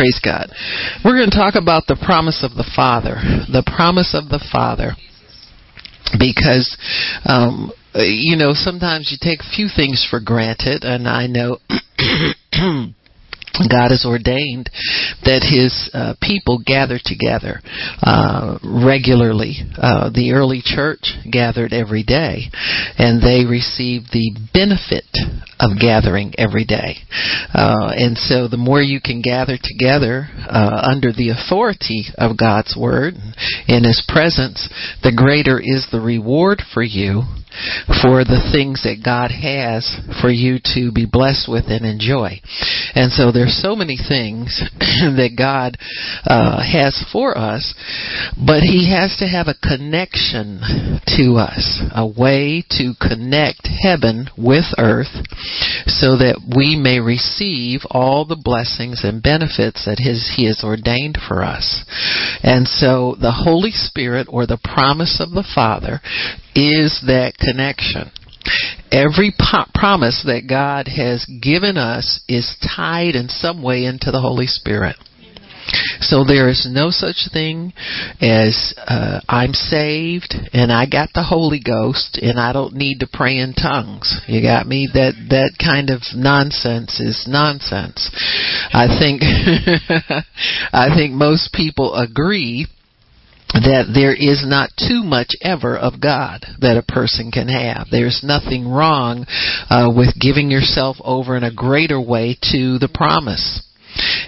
Praise God. We're going to talk about the promise of the Father. The promise of the Father. Because, um, you know, sometimes you take a few things for granted, and I know God has ordained that His uh, people gather together uh, regularly. Uh, the early church gathered every day, and they received the benefit of gathering every day. Uh, and so, the more you can gather together uh, under the authority of God's Word in His presence, the greater is the reward for you for the things that God has for you to be blessed with and enjoy. And so there's so many things that God uh, has for us, but He has to have a connection to us, a way to connect heaven with earth so that we may receive all the blessings and benefits that his, He has ordained for us. And so the Holy Spirit or the promise of the Father is that connection. Every po- promise that God has given us is tied in some way into the Holy Spirit. So there is no such thing as uh, I'm saved and I got the Holy Ghost and I don't need to pray in tongues. You got me? That that kind of nonsense is nonsense. I think I think most people agree that there is not too much ever of God that a person can have. There's nothing wrong uh, with giving yourself over in a greater way to the promise.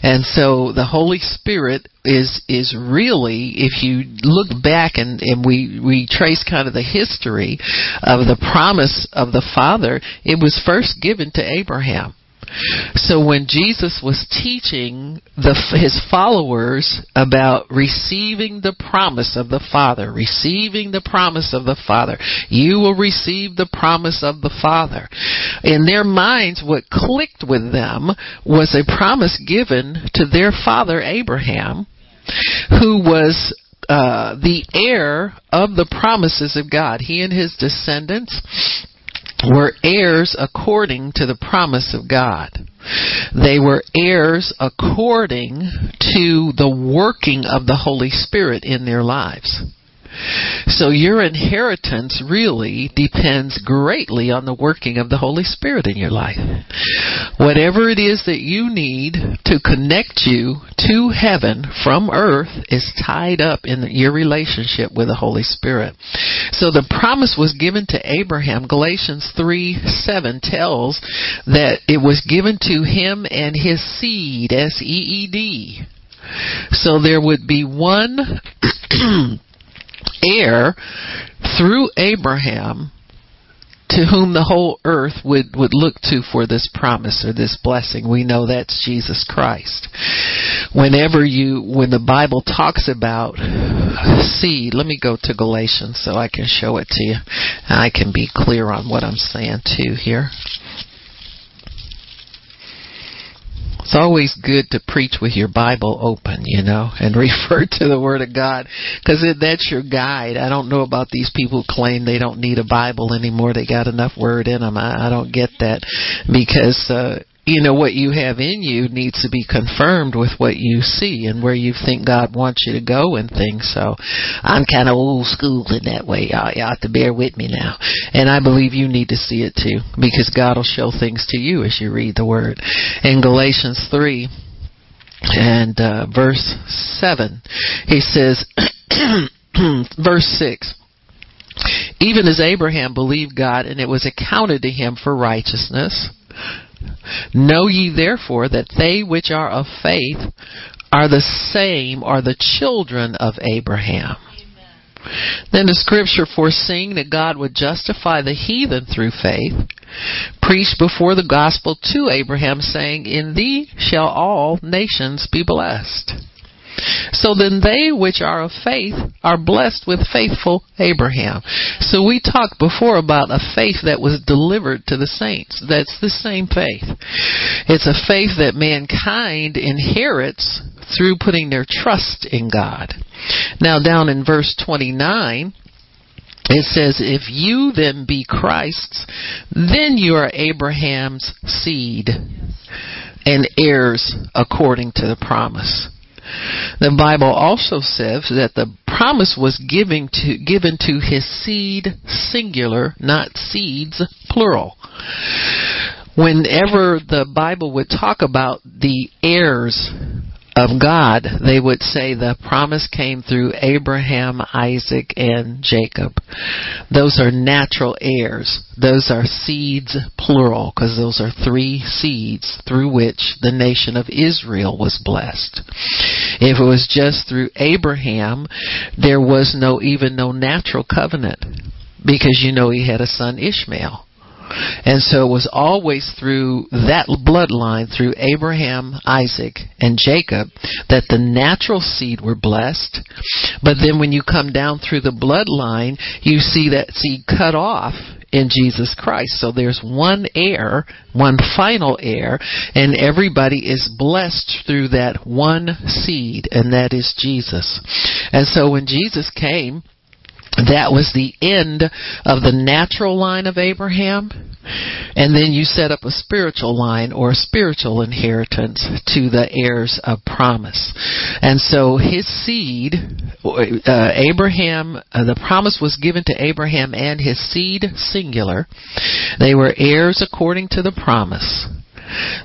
And so the Holy Spirit is is really, if you look back and, and we, we trace kind of the history of the promise of the Father, it was first given to Abraham. So when Jesus was teaching the, his followers about receiving the promise of the Father, receiving the promise of the Father, you will receive the promise of the Father. In their minds, what clicked with them was a promise given to their father Abraham, who was uh, the heir of the promises of God. He and his descendants were heirs according to the promise of God. They were heirs according to the working of the Holy Spirit in their lives. So your inheritance really depends greatly on the working of the Holy Spirit in your life. Whatever it is that you need to connect you to heaven from earth is tied up in your relationship with the Holy Spirit. So the promise was given to Abraham. Galatians 3 7 tells that it was given to him and his seed, S E E D. So there would be one heir through Abraham to whom the whole earth would, would look to for this promise or this blessing. We know that's Jesus Christ. Whenever you, when the Bible talks about seed, let me go to Galatians so I can show it to you. I can be clear on what I'm saying too here. It's always good to preach with your Bible open, you know, and refer to the Word of God because that's your guide. I don't know about these people who claim they don't need a Bible anymore. They got enough Word in them. I, I don't get that because uh, you know what you have in you needs to be confirmed with what you see and where you think God wants you to go and things. So I'm kind of old school in that way. Y'all, you ought to bear with me now. And I believe you need to see it too because God will show things to you as you read the Word. In Galatians 3 and uh, verse 7, he says, verse 6, even as Abraham believed God and it was accounted to him for righteousness. Know ye therefore that they which are of faith are the same, are the children of Abraham. Then the scripture foreseeing that God would justify the heathen through faith, preached before the gospel to Abraham, saying, In thee shall all nations be blessed. So then they which are of faith are blessed with faithful Abraham. So we talked before about a faith that was delivered to the saints. That's the same faith. It's a faith that mankind inherits through putting their trust in God. Now down in verse 29, it says, If you then be Christ's, then you are Abraham's seed and heirs according to the promise. The Bible also says that the promise was given to given to his seed singular, not seeds plural. Whenever the Bible would talk about the heirs of God, they would say the promise came through Abraham, Isaac, and Jacob. Those are natural heirs. Those are seeds, plural, because those are three seeds through which the nation of Israel was blessed. If it was just through Abraham, there was no, even no natural covenant, because you know he had a son Ishmael. And so it was always through that bloodline, through Abraham, Isaac, and Jacob, that the natural seed were blessed. But then when you come down through the bloodline, you see that seed cut off in Jesus Christ. So there's one heir, one final heir, and everybody is blessed through that one seed, and that is Jesus. And so when Jesus came, that was the end of the natural line of Abraham. And then you set up a spiritual line or a spiritual inheritance to the heirs of promise. And so his seed, uh, Abraham, uh, the promise was given to Abraham and his seed, singular. They were heirs according to the promise.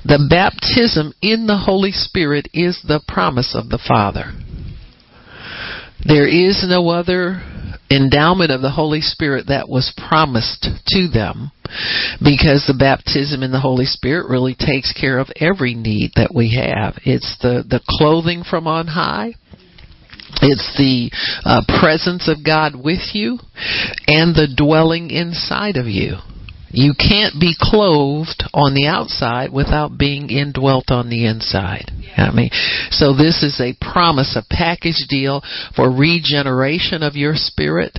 The baptism in the Holy Spirit is the promise of the Father. There is no other endowment of the Holy Spirit that was promised to them because the baptism in the Holy Spirit really takes care of every need that we have. It's the, the clothing from on high. It's the uh, presence of God with you and the dwelling inside of you. You can't be clothed on the outside without being indwelt on the inside. I mean, so this is a promise, a package deal for regeneration of your spirit,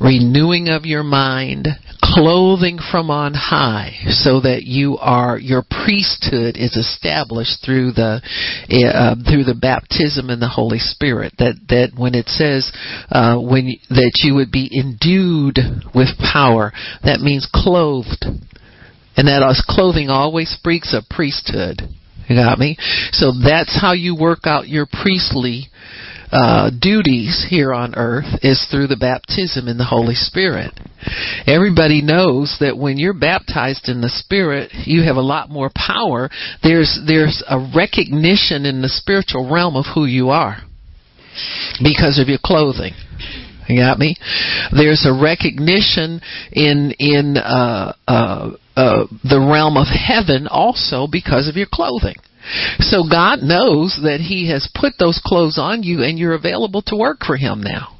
renewing of your mind, clothing from on high, so that you are your priesthood is established through the uh, through the baptism in the Holy Spirit. That that when it says uh, when that you would be endued with power, that means clothed, and that us clothing always speaks of priesthood. You got me? So that's how you work out your priestly uh, duties here on earth is through the baptism in the Holy Spirit. Everybody knows that when you're baptized in the Spirit, you have a lot more power. There's there's a recognition in the spiritual realm of who you are because of your clothing. You got me? There's a recognition in in uh, uh, uh, the realm of heaven also because of your clothing. So God knows that He has put those clothes on you, and you're available to work for Him now.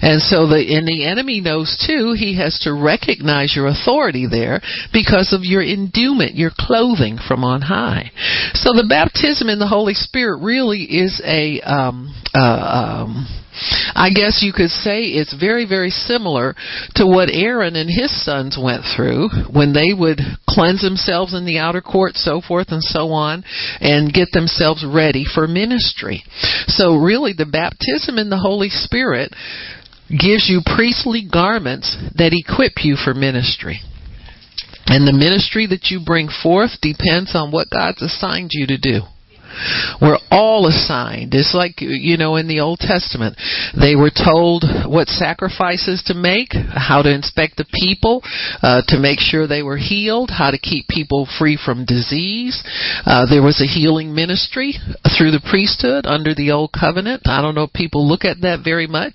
And so the and the enemy knows too he has to recognize your authority there because of your endowment, your clothing from on high. So the baptism in the Holy Spirit really is a um, uh, um, I guess you could say it's very, very similar to what Aaron and his sons went through when they would cleanse themselves in the outer court, so forth and so on, and get themselves ready for ministry. So, really, the baptism in the Holy Spirit gives you priestly garments that equip you for ministry. And the ministry that you bring forth depends on what God's assigned you to do. We're all assigned. It's like, you know, in the Old Testament, they were told what sacrifices to make, how to inspect the people, uh, to make sure they were healed, how to keep people free from disease. Uh, there was a healing ministry through the priesthood under the Old Covenant. I don't know if people look at that very much,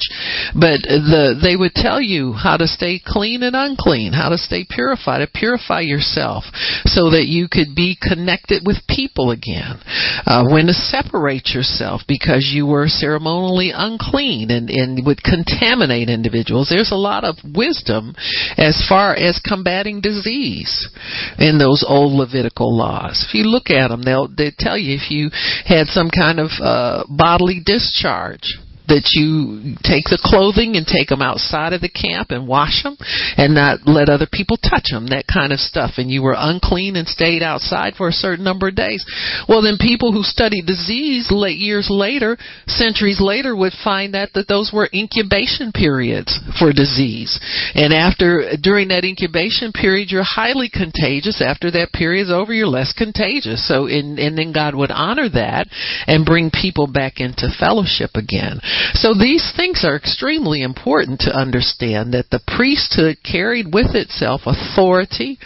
but the, they would tell you how to stay clean and unclean, how to stay purified, to purify yourself so that you could be connected with people again uh, when to separate yourself because you were ceremonially unclean and, and would contaminate individuals. There's a lot of wisdom as far as combating disease in those old Levitical laws. If you look at them, they'll they tell you if you had some kind of uh, bodily discharge that you take the clothing and take them outside of the camp and wash them and not let other people touch them, that kind of stuff. And you were unclean and stayed outside for a certain number of days. Well, then people who study disease late years later, centuries later, would find that that those were incubation periods for disease. And after during that incubation period, you're highly contagious. After that period is over, you're less contagious. So, in, and then God would honor that and bring people back into fellowship again. So these things are extremely important to understand that the priesthood carried with itself authority,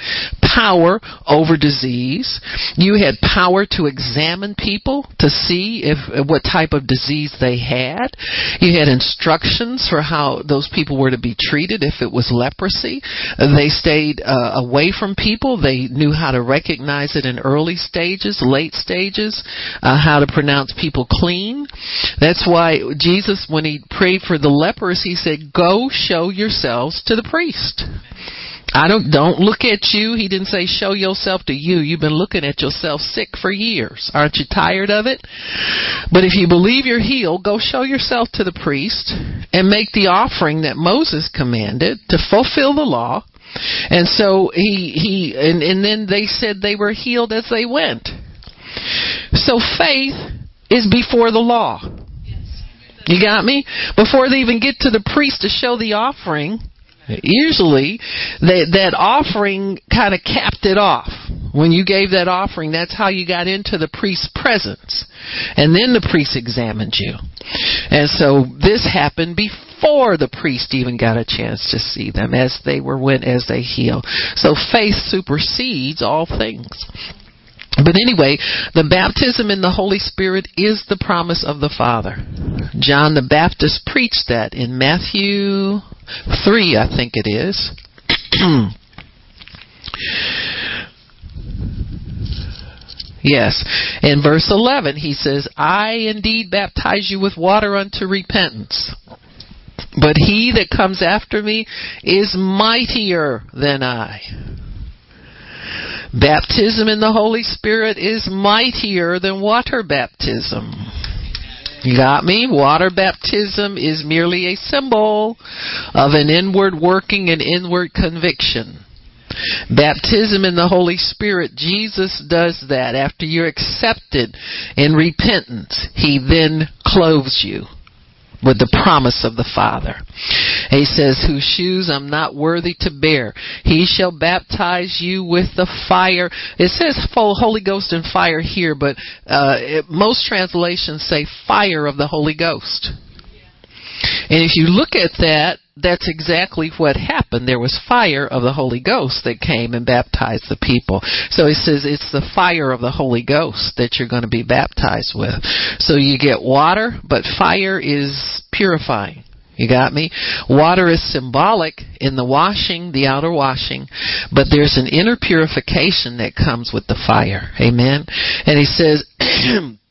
power over disease. You had power to examine people to see if what type of disease they had. You had instructions for how those people were to be treated if it was leprosy. They stayed uh, away from people. They knew how to recognize it in early stages, late stages, uh, how to pronounce people clean. That's why Jesus, when he prayed for the lepers, he said, "Go show yourselves to the priest." I don't don't look at you. He didn't say show yourself to you. You've been looking at yourself sick for years. Aren't you tired of it? But if you believe you're healed, go show yourself to the priest and make the offering that Moses commanded to fulfill the law. And so he he and, and then they said they were healed as they went. So faith is before the law. You got me? Before they even get to the priest to show the offering, Usually, that that offering kind of capped it off. When you gave that offering, that's how you got into the priest's presence, and then the priest examined you. And so this happened before the priest even got a chance to see them as they were went as they heal. So faith supersedes all things. But anyway, the baptism in the Holy Spirit is the promise of the Father. John the Baptist preached that in Matthew 3, I think it is. yes. In verse 11, he says, I indeed baptize you with water unto repentance. But he that comes after me is mightier than I Baptism in the Holy Spirit is mightier than water baptism. You got me? Water baptism is merely a symbol of an inward working and inward conviction. Baptism in the Holy Spirit, Jesus does that. After you're accepted in repentance, He then clothes you with the promise of the Father. He says, Whose shoes I'm not worthy to bear. He shall baptize you with the fire. It says Holy Ghost and fire here, but uh, it, most translations say fire of the Holy Ghost. And if you look at that, that's exactly what happened. There was fire of the Holy Ghost that came and baptized the people. So he says it's the fire of the Holy Ghost that you're going to be baptized with. So you get water, but fire is purifying. You got me? Water is symbolic in the washing, the outer washing, but there's an inner purification that comes with the fire. Amen? And he says,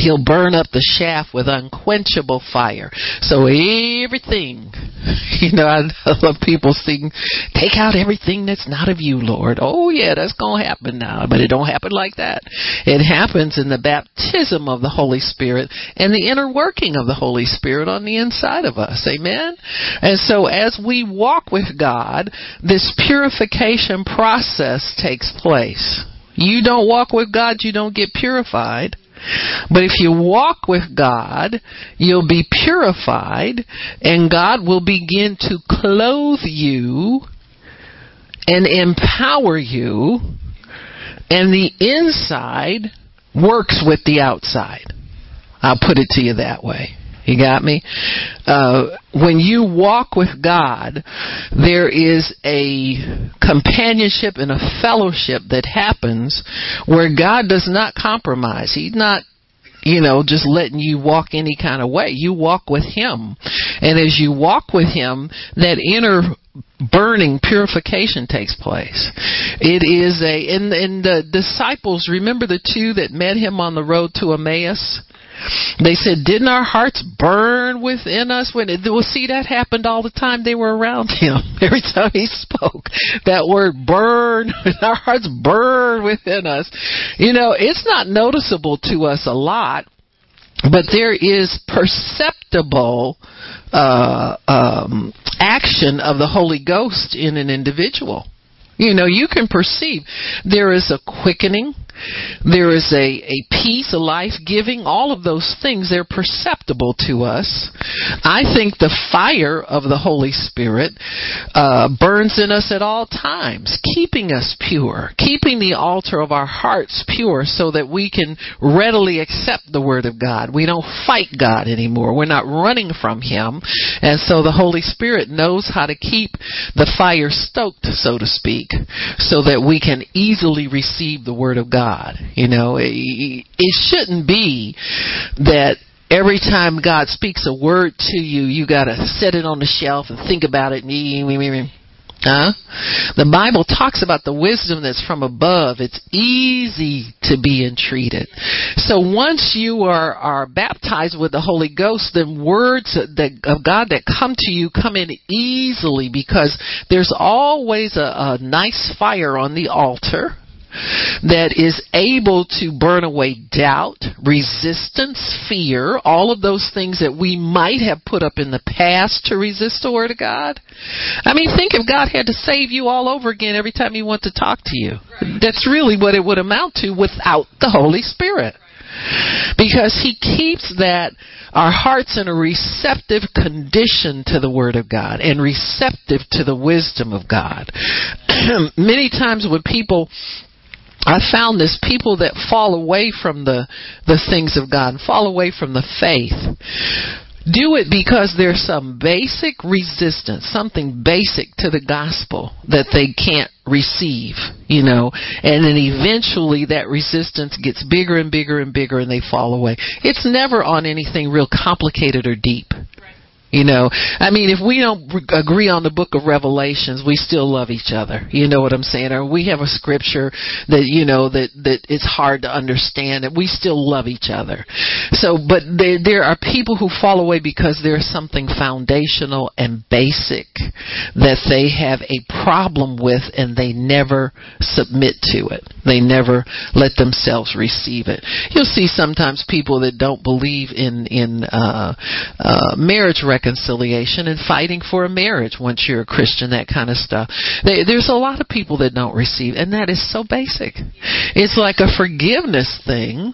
He'll burn up the shaft with unquenchable fire. So everything, you know, I love people sing, take out everything that's not of you, Lord. Oh yeah, that's gonna happen now, but it don't happen like that. It happens in the baptism of the Holy Spirit and the inner working of the Holy Spirit on the inside of us. Amen? And so as we walk with God, this purification process takes place. You don't walk with God, you don't get purified. But if you walk with God, you'll be purified, and God will begin to clothe you and empower you, and the inside works with the outside. I'll put it to you that way. You got me? Uh, when you walk with God, there is a companionship and a fellowship that happens where God does not compromise. He's not you know, just letting you walk any kind of way. You walk with Him. And as you walk with Him, that inner burning purification takes place. It is a, and, and the disciples, remember the two that met Him on the road to Emmaus? They said, Didn't our hearts burn within us when it well see that happened all the time they were around him. Every time he spoke, that word burn our hearts burn within us. You know, it's not noticeable to us a lot but there is perceptible uh, um, action of the Holy Ghost in an individual. You know, you can perceive there is a quickening, there is a, a peace, a life giving, all of those things, they're perceptible to us. I think the fire of the Holy Spirit uh, burns in us at all times, keeping us pure, keeping the altar of our hearts pure so that we can readily accept the Word of God. We don't fight God anymore. We're not running from Him. And so the Holy Spirit knows how to keep the fire stoked, so to speak, so that we can easily receive the Word of God. God. You know, it, it shouldn't be that every time God speaks a word to you, you got to set it on the shelf and think about it. Huh? The Bible talks about the wisdom that's from above. It's easy to be entreated. So once you are, are baptized with the Holy Ghost, then words that, of God that come to you come in easily because there's always a, a nice fire on the altar that is able to burn away doubt, resistance, fear, all of those things that we might have put up in the past to resist the Word of God. I mean, think if God had to save you all over again every time He wants to talk to you. That's really what it would amount to without the Holy Spirit. Because He keeps that our hearts in a receptive condition to the Word of God and receptive to the wisdom of God. Many times when people I found this people that fall away from the the things of God, fall away from the faith. Do it because there's some basic resistance, something basic to the gospel that they can't receive, you know, and then eventually that resistance gets bigger and bigger and bigger and they fall away. It's never on anything real complicated or deep. You know, I mean, if we don't agree on the book of Revelations, we still love each other. You know what I'm saying? Or we have a scripture that, you know, that, that it's hard to understand and we still love each other. So, but there, there are people who fall away because there's something foundational and basic that they have a problem with and they never submit to it. They never let themselves receive it. You'll see sometimes people that don't believe in, in, uh, uh, marriage reconciliation and fighting for a marriage once you're a Christian, that kind of stuff. They, there's a lot of people that don't receive, and that is so basic. It's like a forgiveness thing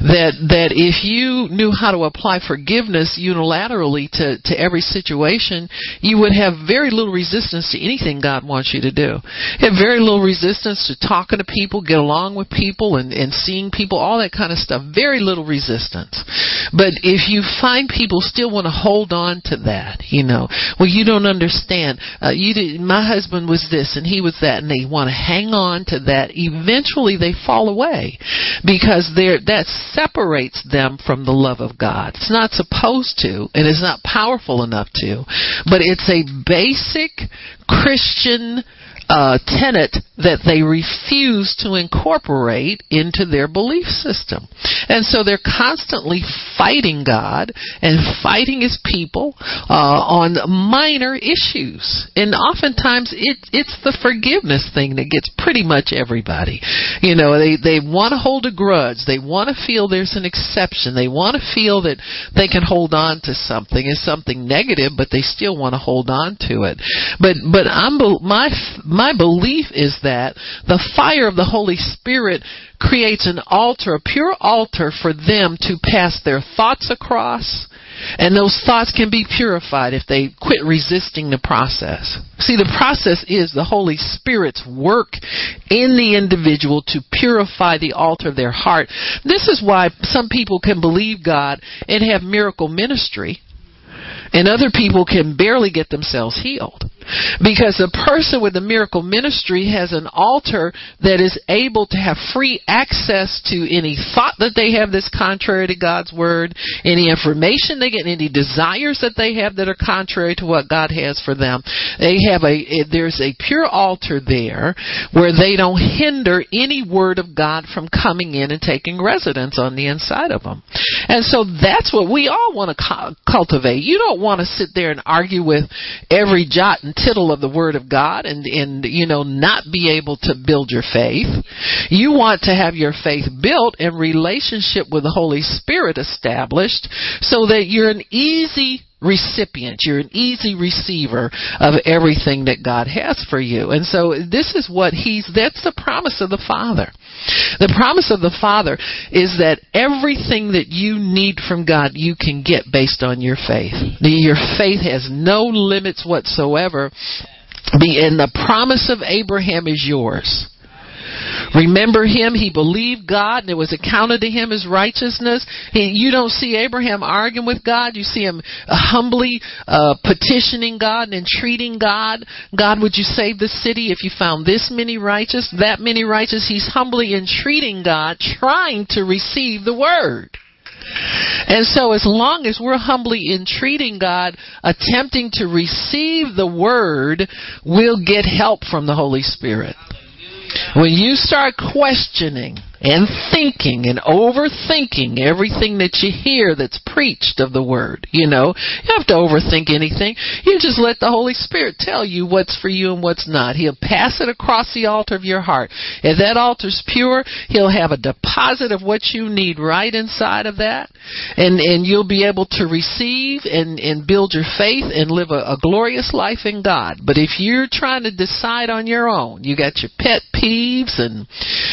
that that if you knew how to apply forgiveness unilaterally to to every situation, you would have very little resistance to anything God wants you to do. Have very little resistance to talking to people, get along with people, and and seeing people, all that kind of stuff. Very little resistance. But if you find people still want to hold on to that, you know. Well, you don't understand. Uh, you did, my husband was this and he was that, and they want to hang on to that. Eventually, they fall away because they're, that separates them from the love of God. It's not supposed to, and it's not powerful enough to, but it's a basic Christian uh, tenet that they refuse to incorporate into their belief system. And so they're constantly fighting God and fighting His people uh, on minor issues. And oftentimes it, it's the forgiveness thing that gets pretty much everybody. You know, they, they want to hold a grudge. They want to feel there's an exception. They want to feel that they can hold on to something as something negative, but they still want to hold on to it. But, but I'm, my, my my belief is that the fire of the Holy Spirit creates an altar, a pure altar for them to pass their thoughts across. And those thoughts can be purified if they quit resisting the process. See, the process is the Holy Spirit's work in the individual to purify the altar of their heart. This is why some people can believe God and have miracle ministry and other people can barely get themselves healed. Because a person with a miracle ministry has an altar that is able to have free access to any thought that they have that's contrary to God's word, any information they get, any desires that they have that are contrary to what God has for them. They have a eh, there's a pure altar there where they don't hinder any word of God from coming in and taking residence on the inside of them. And so that's what we all want to cultivate. You don't want to sit there and argue with every jot and tittle of the Word of God and, and, you know, not be able to build your faith. You want to have your faith built and relationship with the Holy Spirit established so that you're an easy recipient. You're an easy receiver of everything that God has for you. And so this is what he's, that's the promise of the Father. The promise of the Father is that everything that you need from God you can get based on your faith. Your faith has no limits whatsoever. And the promise of Abraham is yours. Remember him, he believed God and it was accounted to him as righteousness. He, you don't see Abraham arguing with God. You see him uh, humbly uh, petitioning God and entreating God. God, would you save the city if you found this many righteous, that many righteous? He's humbly entreating God, trying to receive the word. And so, as long as we're humbly entreating God, attempting to receive the word, we'll get help from the Holy Spirit. When you start questioning and thinking and overthinking everything that you hear that's preached of the word. You know, you have to overthink anything. You just let the Holy Spirit tell you what's for you and what's not. He'll pass it across the altar of your heart. If that altar's pure, he'll have a deposit of what you need right inside of that. And and you'll be able to receive and, and build your faith and live a, a glorious life in God. But if you're trying to decide on your own, you got your pet peeves and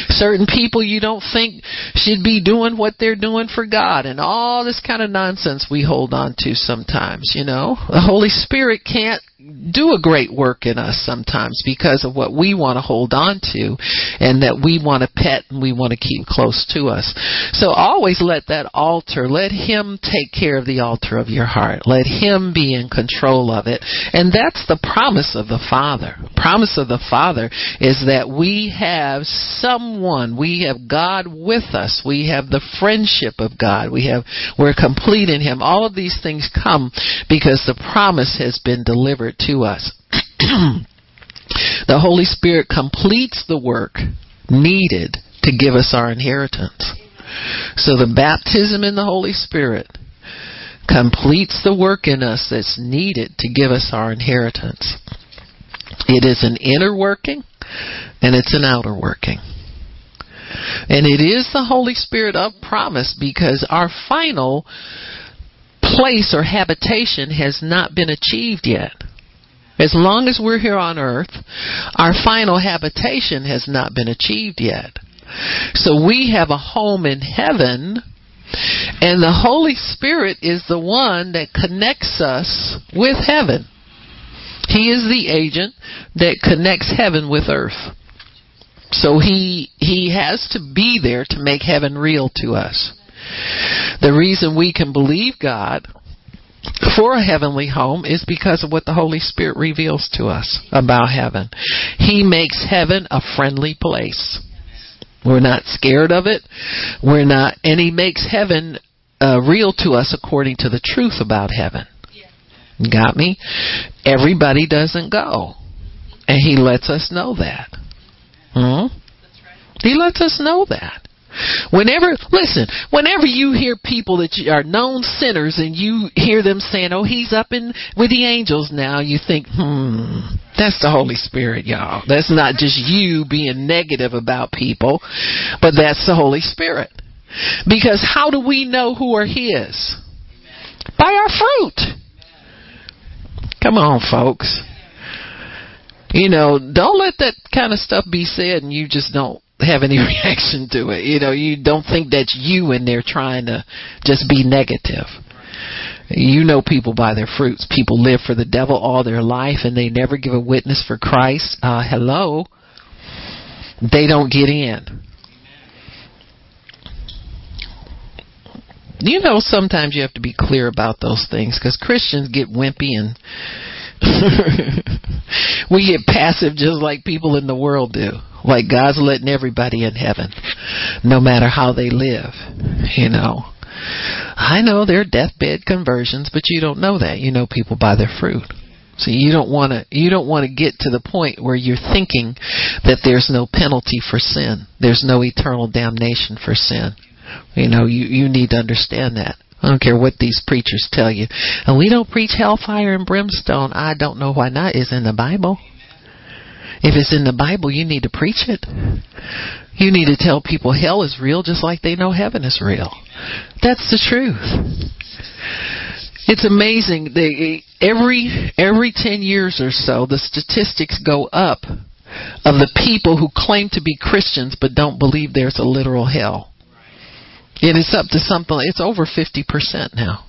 certain people you don't think should be doing what they're doing for God and all this kind of nonsense we hold on to sometimes, you know. The Holy Spirit can't do a great work in us sometimes because of what we want to hold on to and that we want to pet and we want to keep close to us. So always let that altar, let Him take care of the altar of your heart. Let Him be in control of it. And that's the promise of the Father. Promise of the Father is that we have someone, we have God with us. We have the friendship of God. We have, we're complete in Him. All of these things come because the promise has been delivered to us. the Holy Spirit completes the work needed to give us our inheritance. So the baptism in the Holy Spirit completes the work in us that's needed to give us our inheritance. It is an inner working and it's an outer working. And it is the Holy Spirit of promise because our final place or habitation has not been achieved yet. As long as we're here on earth, our final habitation has not been achieved yet. So we have a home in heaven, and the Holy Spirit is the one that connects us with heaven. He is the agent that connects heaven with earth. So he he has to be there to make heaven real to us. The reason we can believe God for a heavenly home is because of what the Holy Spirit reveals to us about heaven. He makes heaven a friendly place. We're not scared of it. We're not, and He makes heaven uh, real to us according to the truth about heaven. Got me? Everybody doesn't go. And He lets us know that. Hmm? He lets us know that. Whenever, listen, whenever you hear people that are known sinners and you hear them saying, oh, he's up in with the angels now, you think, hmm, that's the Holy Spirit, y'all. That's not just you being negative about people, but that's the Holy Spirit. Because how do we know who are His? By our fruit. Come on, folks. You know, don't let that kind of stuff be said and you just don't have any reaction to it. You know, you don't think that's you in there trying to just be negative. You know people by their fruits. People live for the devil all their life and they never give a witness for Christ. Uh, hello. They don't get in. You know, sometimes you have to be clear about those things because Christians get wimpy and we get passive just like people in the world do. Like God's letting everybody in heaven, no matter how they live. You know. I know they're deathbed conversions, but you don't know that. You know people by their fruit. So you don't want to you don't want to get to the point where you're thinking that there's no penalty for sin. There's no eternal damnation for sin. You know, you you need to understand that. I don't care what these preachers tell you. And we don't preach hellfire and brimstone. I don't know why not. It's in the Bible. If it's in the Bible, you need to preach it. You need to tell people hell is real just like they know heaven is real. That's the truth. It's amazing. They, every every 10 years or so, the statistics go up of the people who claim to be Christians but don't believe there's a literal hell. And it's up to something, it's over 50% now.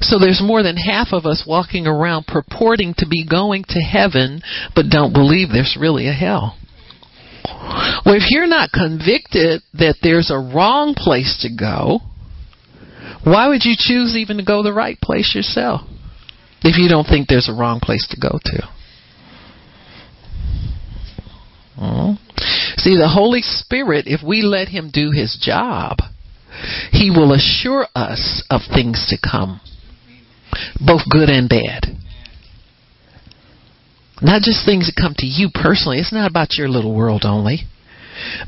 So there's more than half of us walking around purporting to be going to heaven, but don't believe there's really a hell. Well, if you're not convicted that there's a wrong place to go, why would you choose even to go the right place yourself if you don't think there's a wrong place to go to? Hmm? See, the Holy Spirit, if we let Him do His job, He will assure us of things to come, both good and bad. Not just things that come to you personally. It's not about your little world only,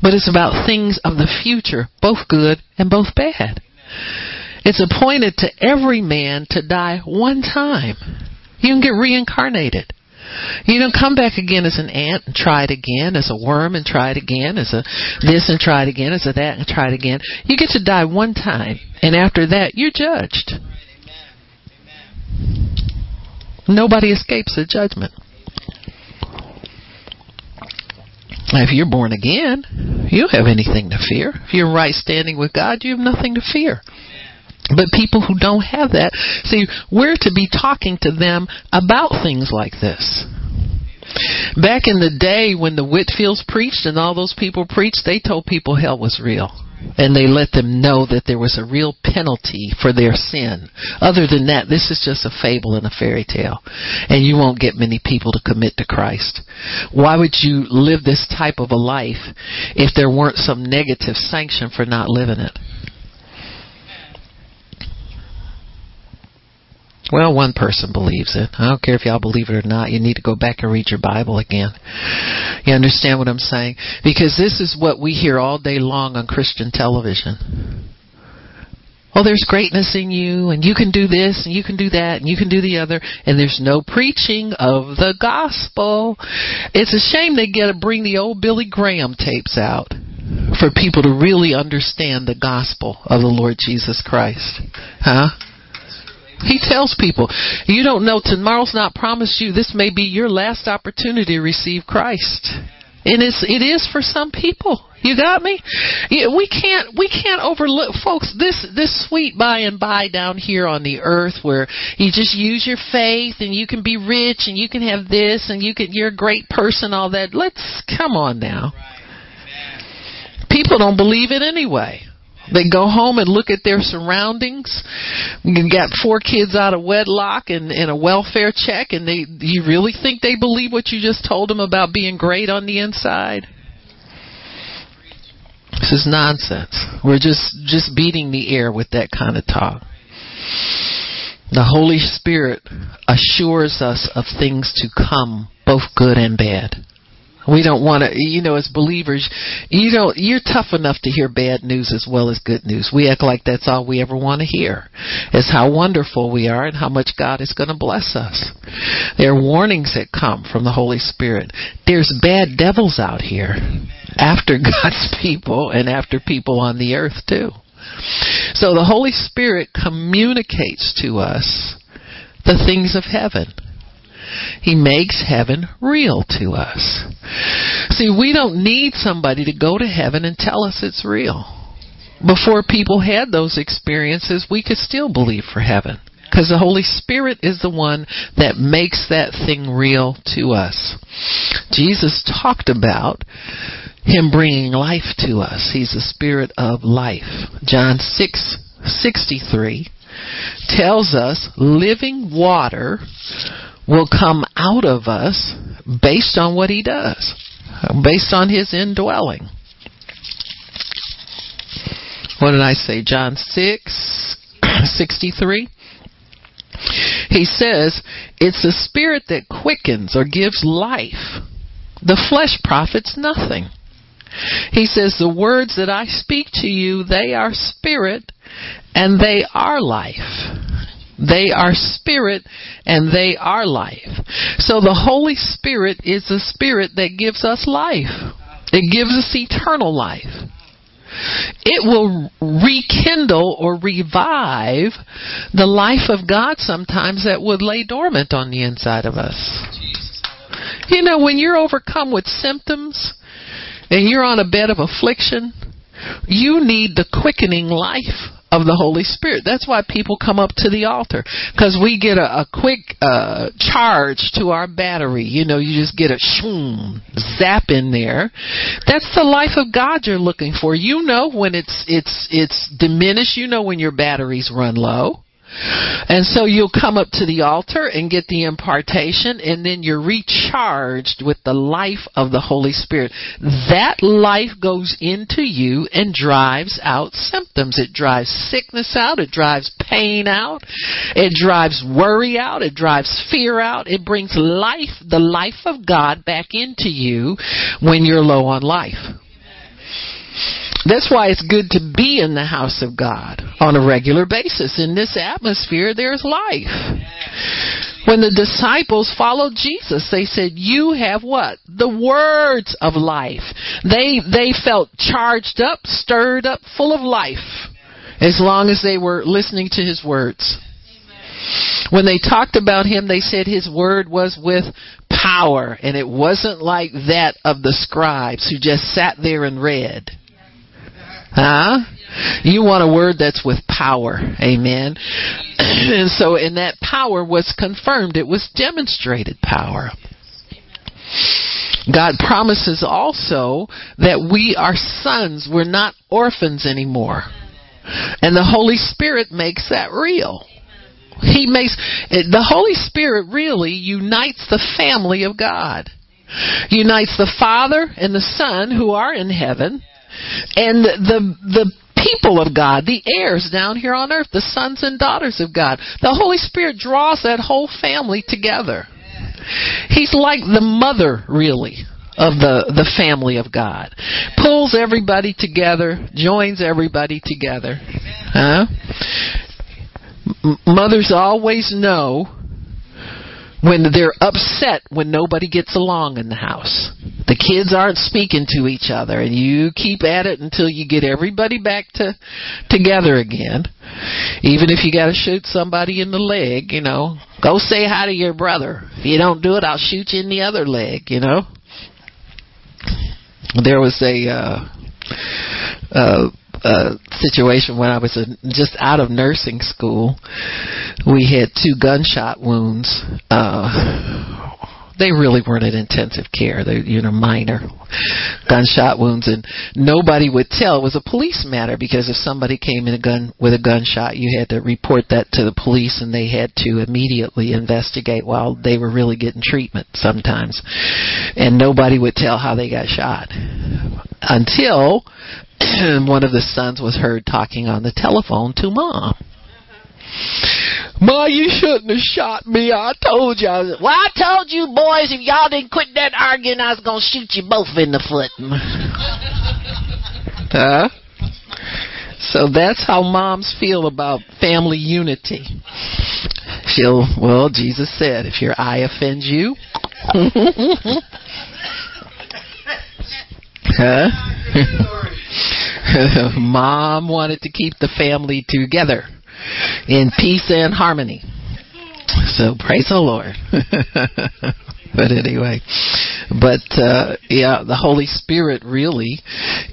but it's about things of the future, both good and both bad. It's appointed to every man to die one time. You can get reincarnated. You don't come back again as an ant and try it again, as a worm and try it again, as a this and try it again, as a that and try it again. You get to die one time, and after that, you're judged. Nobody escapes the judgment. If you're born again, you don't have anything to fear. If you're right standing with God, you have nothing to fear. But people who don't have that, see, we're to be talking to them about things like this. Back in the day when the Whitefields preached and all those people preached, they told people hell was real. And they let them know that there was a real penalty for their sin. Other than that, this is just a fable and a fairy tale. And you won't get many people to commit to Christ. Why would you live this type of a life if there weren't some negative sanction for not living it? Well, one person believes it. I don't care if y'all believe it or not. You need to go back and read your Bible again. You understand what I'm saying? Because this is what we hear all day long on Christian television. Oh, there's greatness in you, and you can do this, and you can do that, and you can do the other, and there's no preaching of the gospel. It's a shame they get to bring the old Billy Graham tapes out for people to really understand the gospel of the Lord Jesus Christ. Huh? He tells people, you don't know tomorrow's not promised you. This may be your last opportunity to receive Christ. And it's it is for some people. You got me? Yeah, we can't we can't overlook folks this this sweet by and by down here on the earth where you just use your faith and you can be rich and you can have this and you can you're a great person all that. Let's come on now. People don't believe it anyway. They go home and look at their surroundings. You got four kids out of wedlock and, and a welfare check, and they you really think they believe what you just told them about being great on the inside? This is nonsense. We're just just beating the air with that kind of talk. The Holy Spirit assures us of things to come, both good and bad. We don't want to, you know, as believers, you don't, you're tough enough to hear bad news as well as good news. We act like that's all we ever want to hear. Is how wonderful we are and how much God is going to bless us. There are warnings that come from the Holy Spirit. There's bad devils out here after God's people and after people on the earth too. So the Holy Spirit communicates to us the things of heaven. He makes heaven real to us. See, we don't need somebody to go to heaven and tell us it's real. Before people had those experiences, we could still believe for heaven. Because the Holy Spirit is the one that makes that thing real to us. Jesus talked about him bringing life to us. He's the spirit of life. John 6 63 tells us living water will come out of us based on what he does, based on his indwelling. What did I say? John 6 63. He says, It's the spirit that quickens or gives life. The flesh profits nothing. He says, The words that I speak to you, they are spirit and they are life. They are spirit and they are life. So the Holy Spirit is the spirit that gives us life. It gives us eternal life. It will rekindle or revive the life of God sometimes that would lay dormant on the inside of us. You know, when you're overcome with symptoms and you're on a bed of affliction, you need the quickening life of the Holy Spirit. That's why people come up to the altar because we get a, a quick uh, charge to our battery. You know, you just get a shoom, zap in there. That's the life of God you're looking for. You know when it's it's it's diminished. You know when your batteries run low. And so you'll come up to the altar and get the impartation, and then you're recharged with the life of the Holy Spirit. That life goes into you and drives out symptoms. It drives sickness out, it drives pain out, it drives worry out, it drives fear out. It brings life, the life of God, back into you when you're low on life. That's why it's good to be in the house of God on a regular basis. In this atmosphere, there's life. When the disciples followed Jesus, they said, "You have what? The words of life." They they felt charged up, stirred up, full of life as long as they were listening to his words. When they talked about him, they said his word was with power, and it wasn't like that of the scribes who just sat there and read. Huh? You want a word that's with power. Amen. and so, and that power was confirmed. It was demonstrated power. God promises also that we are sons. We're not orphans anymore. And the Holy Spirit makes that real. He makes the Holy Spirit really unites the family of God. Unites the Father and the Son who are in heaven and the the people of God, the heirs down here on earth, the sons and daughters of God. The Holy Spirit draws that whole family together. He's like the mother, really, of the the family of God. Pulls everybody together, joins everybody together. Huh? M- Mothers always know when they're upset when nobody gets along in the house. The kids aren't speaking to each other and you keep at it until you get everybody back to together again. Even if you got to shoot somebody in the leg, you know, go say hi to your brother. If you don't do it, I'll shoot you in the other leg, you know. There was a uh uh uh, situation when I was a, just out of nursing school. We had two gunshot wounds. Uh, they really weren't in intensive care. They, you know, minor gunshot wounds, and nobody would tell. It was a police matter because if somebody came in a gun with a gunshot, you had to report that to the police, and they had to immediately investigate while they were really getting treatment sometimes, and nobody would tell how they got shot until one of the sons was heard talking on the telephone to mom. Ma, you shouldn't have shot me. I told you. I was, well, I told you boys, if y'all didn't quit that arguing, I was going to shoot you both in the foot. huh? So that's how moms feel about family unity. She'll, well, Jesus said, if your eye offends you, huh? Mom wanted to keep the family together in peace and harmony. So praise the Lord. but anyway, but uh, yeah, the Holy Spirit really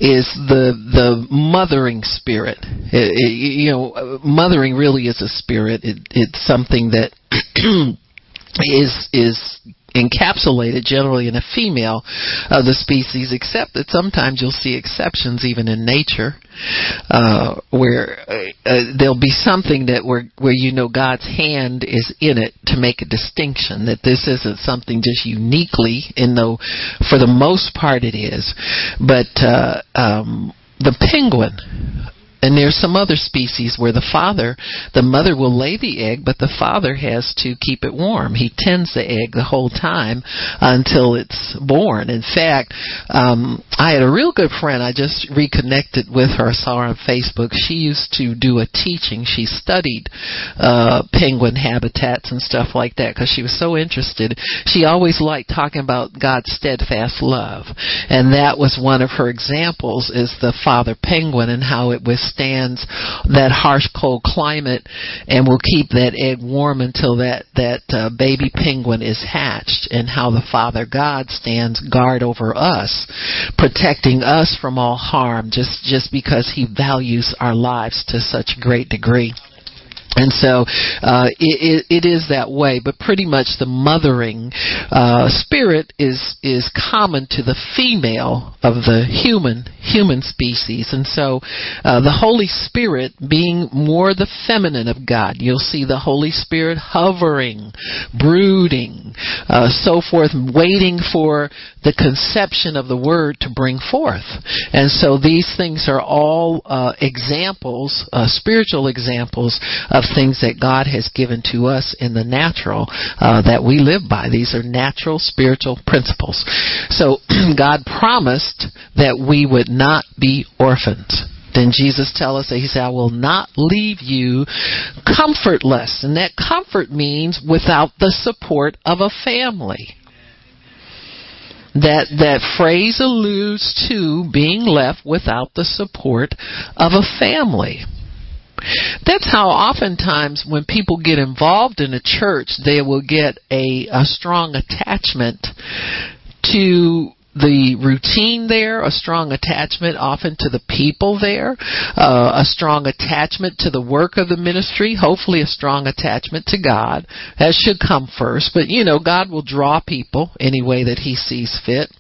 is the the mothering spirit. It, it, you know, mothering really is a spirit. It, it's something that is is encapsulated generally in a female of the species, except that sometimes you'll see exceptions even in nature, uh, where uh, uh, there'll be something that where where you know God's hand is in it to make a distinction that this isn't something just uniquely, in though for the most part it is, but uh, um, the penguin and there's some other species where the father, the mother will lay the egg, but the father has to keep it warm. He tends the egg the whole time until it's born. In fact, um, I had a real good friend. I just reconnected with her. I saw her on Facebook. She used to do a teaching. She studied uh, penguin habitats and stuff like that because she was so interested. She always liked talking about God's steadfast love, and that was one of her examples. Is the father penguin and how it was withstands that harsh cold climate and will keep that egg warm until that that uh, baby penguin is hatched and how the father god stands guard over us protecting us from all harm just just because he values our lives to such a great degree and so uh, it, it, is that way, but pretty much the mothering uh, spirit is is common to the female of the human human species, and so uh, the Holy Spirit being more the feminine of God, you'll see the Holy Spirit hovering, brooding, uh, so forth, waiting for the conception of the Word to bring forth, and so these things are all uh, examples, uh, spiritual examples of things that God has given to us in the natural uh, that we live by. These are natural spiritual principles. So God promised that we would not be orphans. Then Jesus tell us that he said, I will not leave you comfortless. And that comfort means without the support of a family. That that phrase alludes to being left without the support of a family. That's how oftentimes when people get involved in a church, they will get a, a strong attachment to the routine there, a strong attachment often to the people there, uh, a strong attachment to the work of the ministry, hopefully a strong attachment to God. That should come first, but you know, God will draw people any way that He sees fit.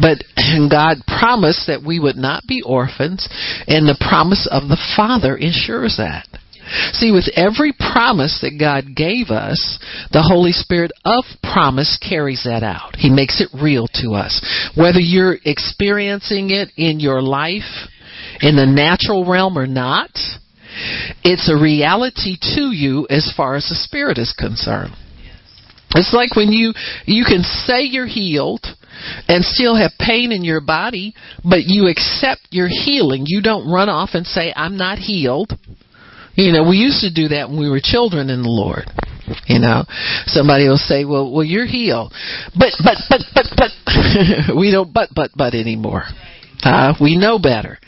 But God promised that we would not be orphans, and the promise of the Father ensures that. See, with every promise that God gave us, the Holy Spirit of promise carries that out. He makes it real to us. Whether you're experiencing it in your life, in the natural realm or not, it's a reality to you as far as the Spirit is concerned. It's like when you you can say you're healed and still have pain in your body, but you accept your healing. You don't run off and say I'm not healed. You know, we used to do that when we were children in the Lord. You know, somebody will say, "Well, well, you're healed," but but but but but we don't but but but anymore. Uh, we know better.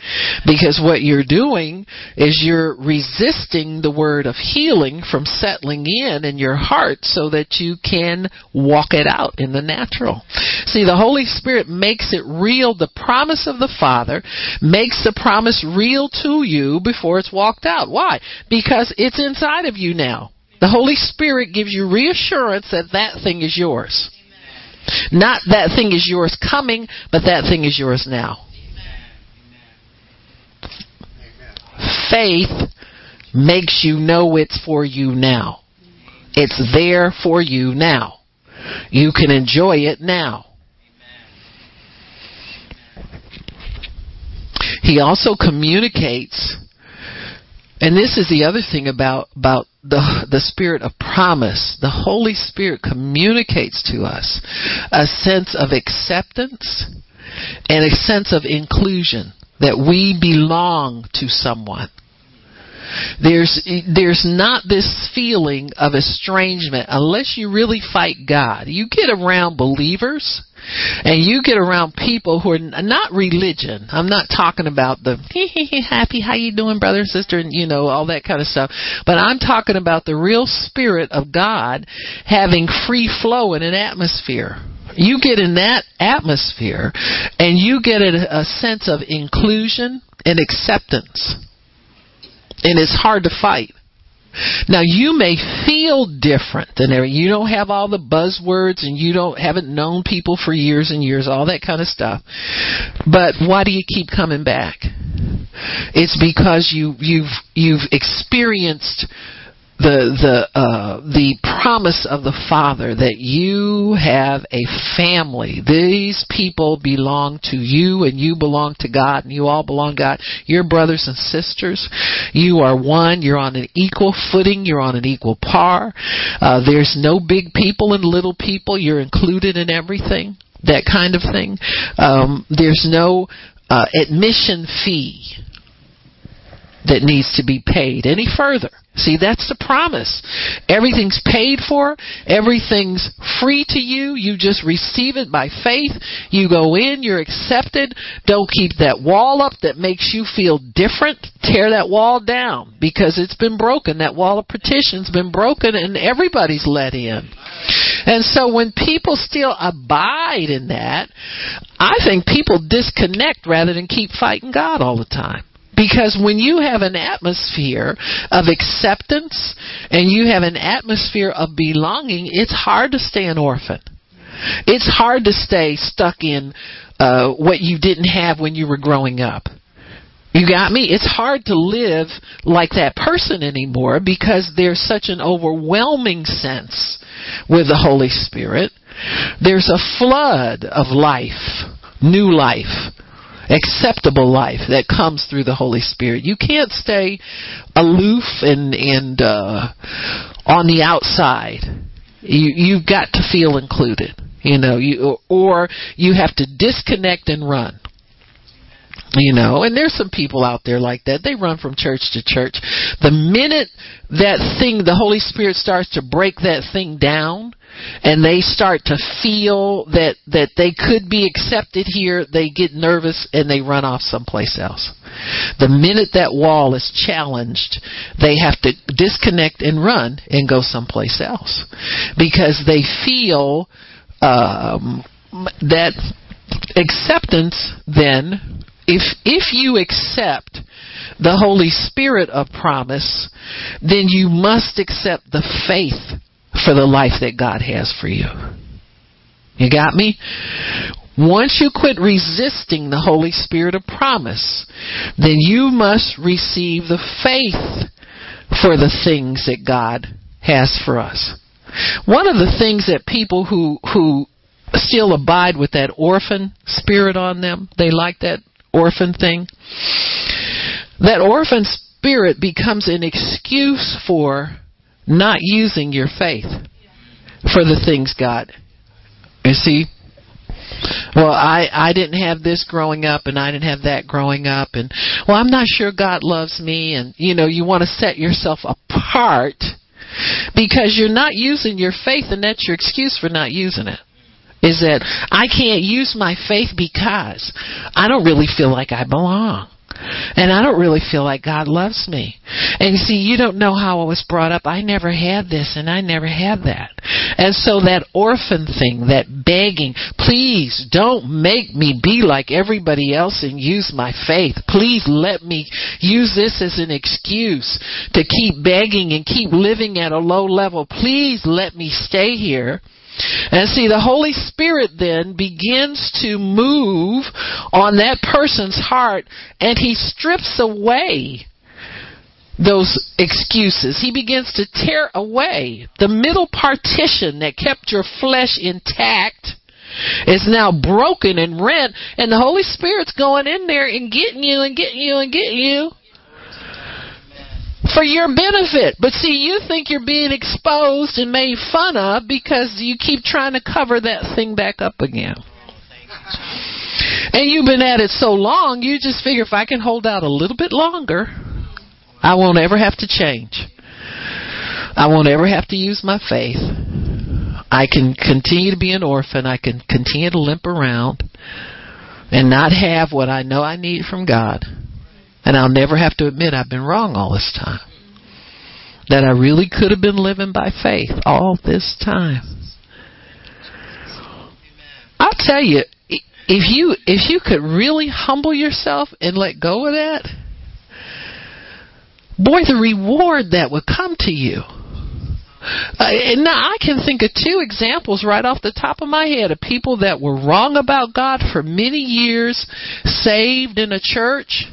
Because what you're doing is you're resisting the word of healing from settling in in your heart so that you can walk it out in the natural. See, the Holy Spirit makes it real. The promise of the Father makes the promise real to you before it's walked out. Why? Because it's inside of you now. The Holy Spirit gives you reassurance that that thing is yours. Not that thing is yours coming, but that thing is yours now. Faith makes you know it's for you now. It's there for you now. You can enjoy it now. He also communicates and this is the other thing about about the the spirit of promise. The Holy Spirit communicates to us a sense of acceptance and a sense of inclusion that we belong to someone. There's there's not this feeling of estrangement unless you really fight God. You get around believers and you get around people who are not religion. I'm not talking about the happy how you doing brother and sister and you know all that kind of stuff. But I'm talking about the real spirit of God having free flow in an atmosphere you get in that atmosphere and you get a, a sense of inclusion and acceptance. And it's hard to fight. Now you may feel different than ever. You don't have all the buzzwords and you don't haven't known people for years and years, all that kind of stuff. But why do you keep coming back? It's because you you've you've experienced the the uh, the promise of the Father that you have a family. These people belong to you, and you belong to God, and you all belong to God. You're brothers and sisters. You are one. You're on an equal footing. You're on an equal par. Uh, there's no big people and little people. You're included in everything. That kind of thing. Um, there's no uh, admission fee that needs to be paid any further. See, that's the promise. Everything's paid for. Everything's free to you. You just receive it by faith. You go in, you're accepted. Don't keep that wall up that makes you feel different. Tear that wall down because it's been broken. That wall of partition's been broken and everybody's let in. And so when people still abide in that, I think people disconnect rather than keep fighting God all the time. Because when you have an atmosphere of acceptance and you have an atmosphere of belonging, it's hard to stay an orphan. It's hard to stay stuck in uh, what you didn't have when you were growing up. You got me? It's hard to live like that person anymore because there's such an overwhelming sense with the Holy Spirit. There's a flood of life, new life acceptable life that comes through the Holy Spirit. You can't stay aloof and and uh, on the outside. You you've got to feel included. You know, you or you have to disconnect and run. You know, and there's some people out there like that. They run from church to church. The minute that thing, the Holy Spirit starts to break that thing down, and they start to feel that that they could be accepted here, they get nervous and they run off someplace else. The minute that wall is challenged, they have to disconnect and run and go someplace else because they feel um, that acceptance then if if you accept the holy spirit of promise then you must accept the faith for the life that God has for you. You got me? Once you quit resisting the Holy Spirit of promise, then you must receive the faith for the things that God has for us. One of the things that people who who still abide with that orphan spirit on them, they like that orphan thing. That orphan spirit becomes an excuse for not using your faith for the things God. You see? Well, I I didn't have this growing up and I didn't have that growing up and well, I'm not sure God loves me and you know, you want to set yourself apart because you're not using your faith and that's your excuse for not using it is that I can't use my faith because I don't really feel like I belong. And I don't really feel like God loves me. And you see, you don't know how I was brought up. I never had this and I never had that. And so that orphan thing, that begging, please don't make me be like everybody else and use my faith. Please let me use this as an excuse to keep begging and keep living at a low level. Please let me stay here and see, the Holy Spirit then begins to move on that person's heart and he strips away those excuses. He begins to tear away the middle partition that kept your flesh intact It's now broken and rent and the Holy Spirit's going in there and getting you and getting you and getting you for your benefit. But see, you think you're being exposed and made fun of because you keep trying to cover that thing back up again. And you've been at it so long, you just figure if I can hold out a little bit longer, I won't ever have to change. I won't ever have to use my faith. I can continue to be an orphan. I can continue to limp around and not have what I know I need from God. And I'll never have to admit I've been wrong all this time. That I really could have been living by faith all this time. I'll tell you, if you if you could really humble yourself and let go of that, boy, the reward that would come to you. Uh, and now I can think of two examples right off the top of my head of people that were wrong about God for many years, saved in a church,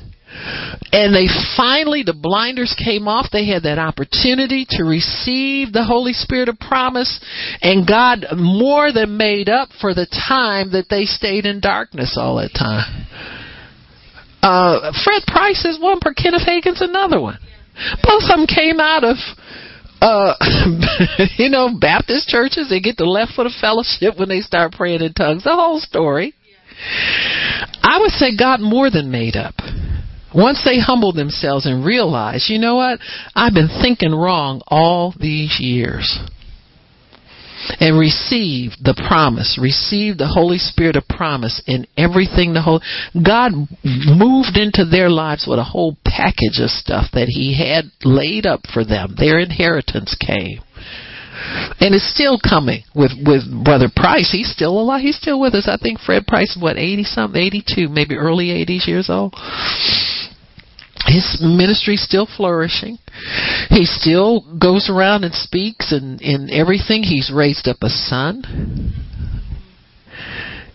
And they finally, the blinders came off. They had that opportunity to receive the Holy Spirit of promise. And God more than made up for the time that they stayed in darkness all that time. Uh, Fred Price is one, but Kenneth Hagin's another one. Both of them came out of uh, you know, Baptist churches, they get the left foot of fellowship when they start praying in tongues. The whole story. I would say God more than made up. Once they humbled themselves and realized, you know what? I've been thinking wrong all these years and receive the promise, receive the Holy Spirit of promise in everything the whole God moved into their lives with a whole package of stuff that he had laid up for them. Their inheritance came. And it's still coming with with Brother Price. He's still alive. He's still with us. I think Fred Price, is, what eighty something, eighty two, maybe early eighties years old his ministry still flourishing. He still goes around and speaks and in everything. He's raised up a son.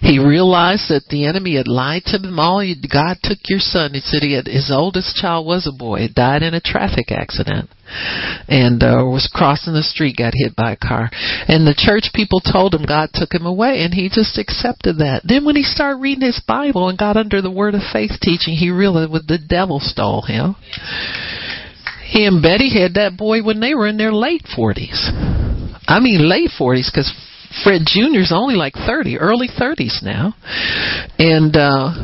He realized that the enemy had lied to them all. God took your son. He said he had, his oldest child was a boy. He died in a traffic accident and uh, was crossing the street, got hit by a car. And the church people told him God took him away, and he just accepted that. Then when he started reading his Bible and got under the Word of Faith teaching, he realized the devil stole him. He and Betty had that boy when they were in their late 40s. I mean, late 40s, because Fred Jr.'s only like 30, early 30s now. And uh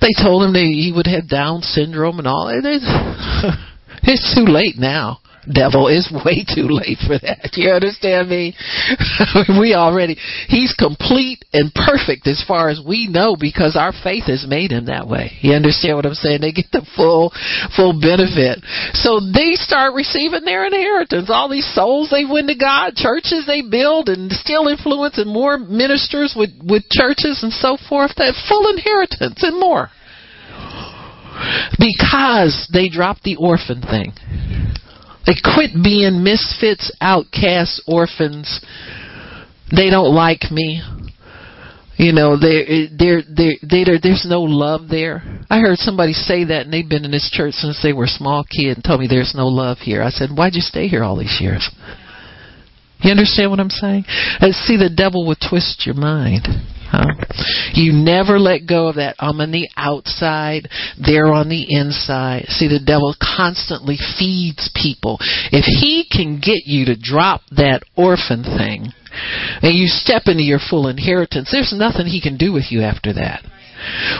they told him that he would have Down syndrome and all. It's too late now devil is way too late for that. You understand me? we already, he's complete and perfect as far as we know because our faith has made him that way. You understand what I'm saying? They get the full, full benefit. So they start receiving their inheritance. All these souls they win to God, churches they build and still influence and more ministers with, with churches and so forth. That full inheritance and more. Because they dropped the orphan thing. They quit being misfits, outcasts, orphans. They don't like me. You know, there, there, there, there, there's no love there. I heard somebody say that, and they've been in this church since they were a small kid, and told me there's no love here. I said, why'd you stay here all these years? You understand what I'm saying? And see, the devil will twist your mind. Huh? You never let go of that. I'm on the outside, they're on the inside. See, the devil constantly feeds people. If he can get you to drop that orphan thing and you step into your full inheritance, there's nothing he can do with you after that.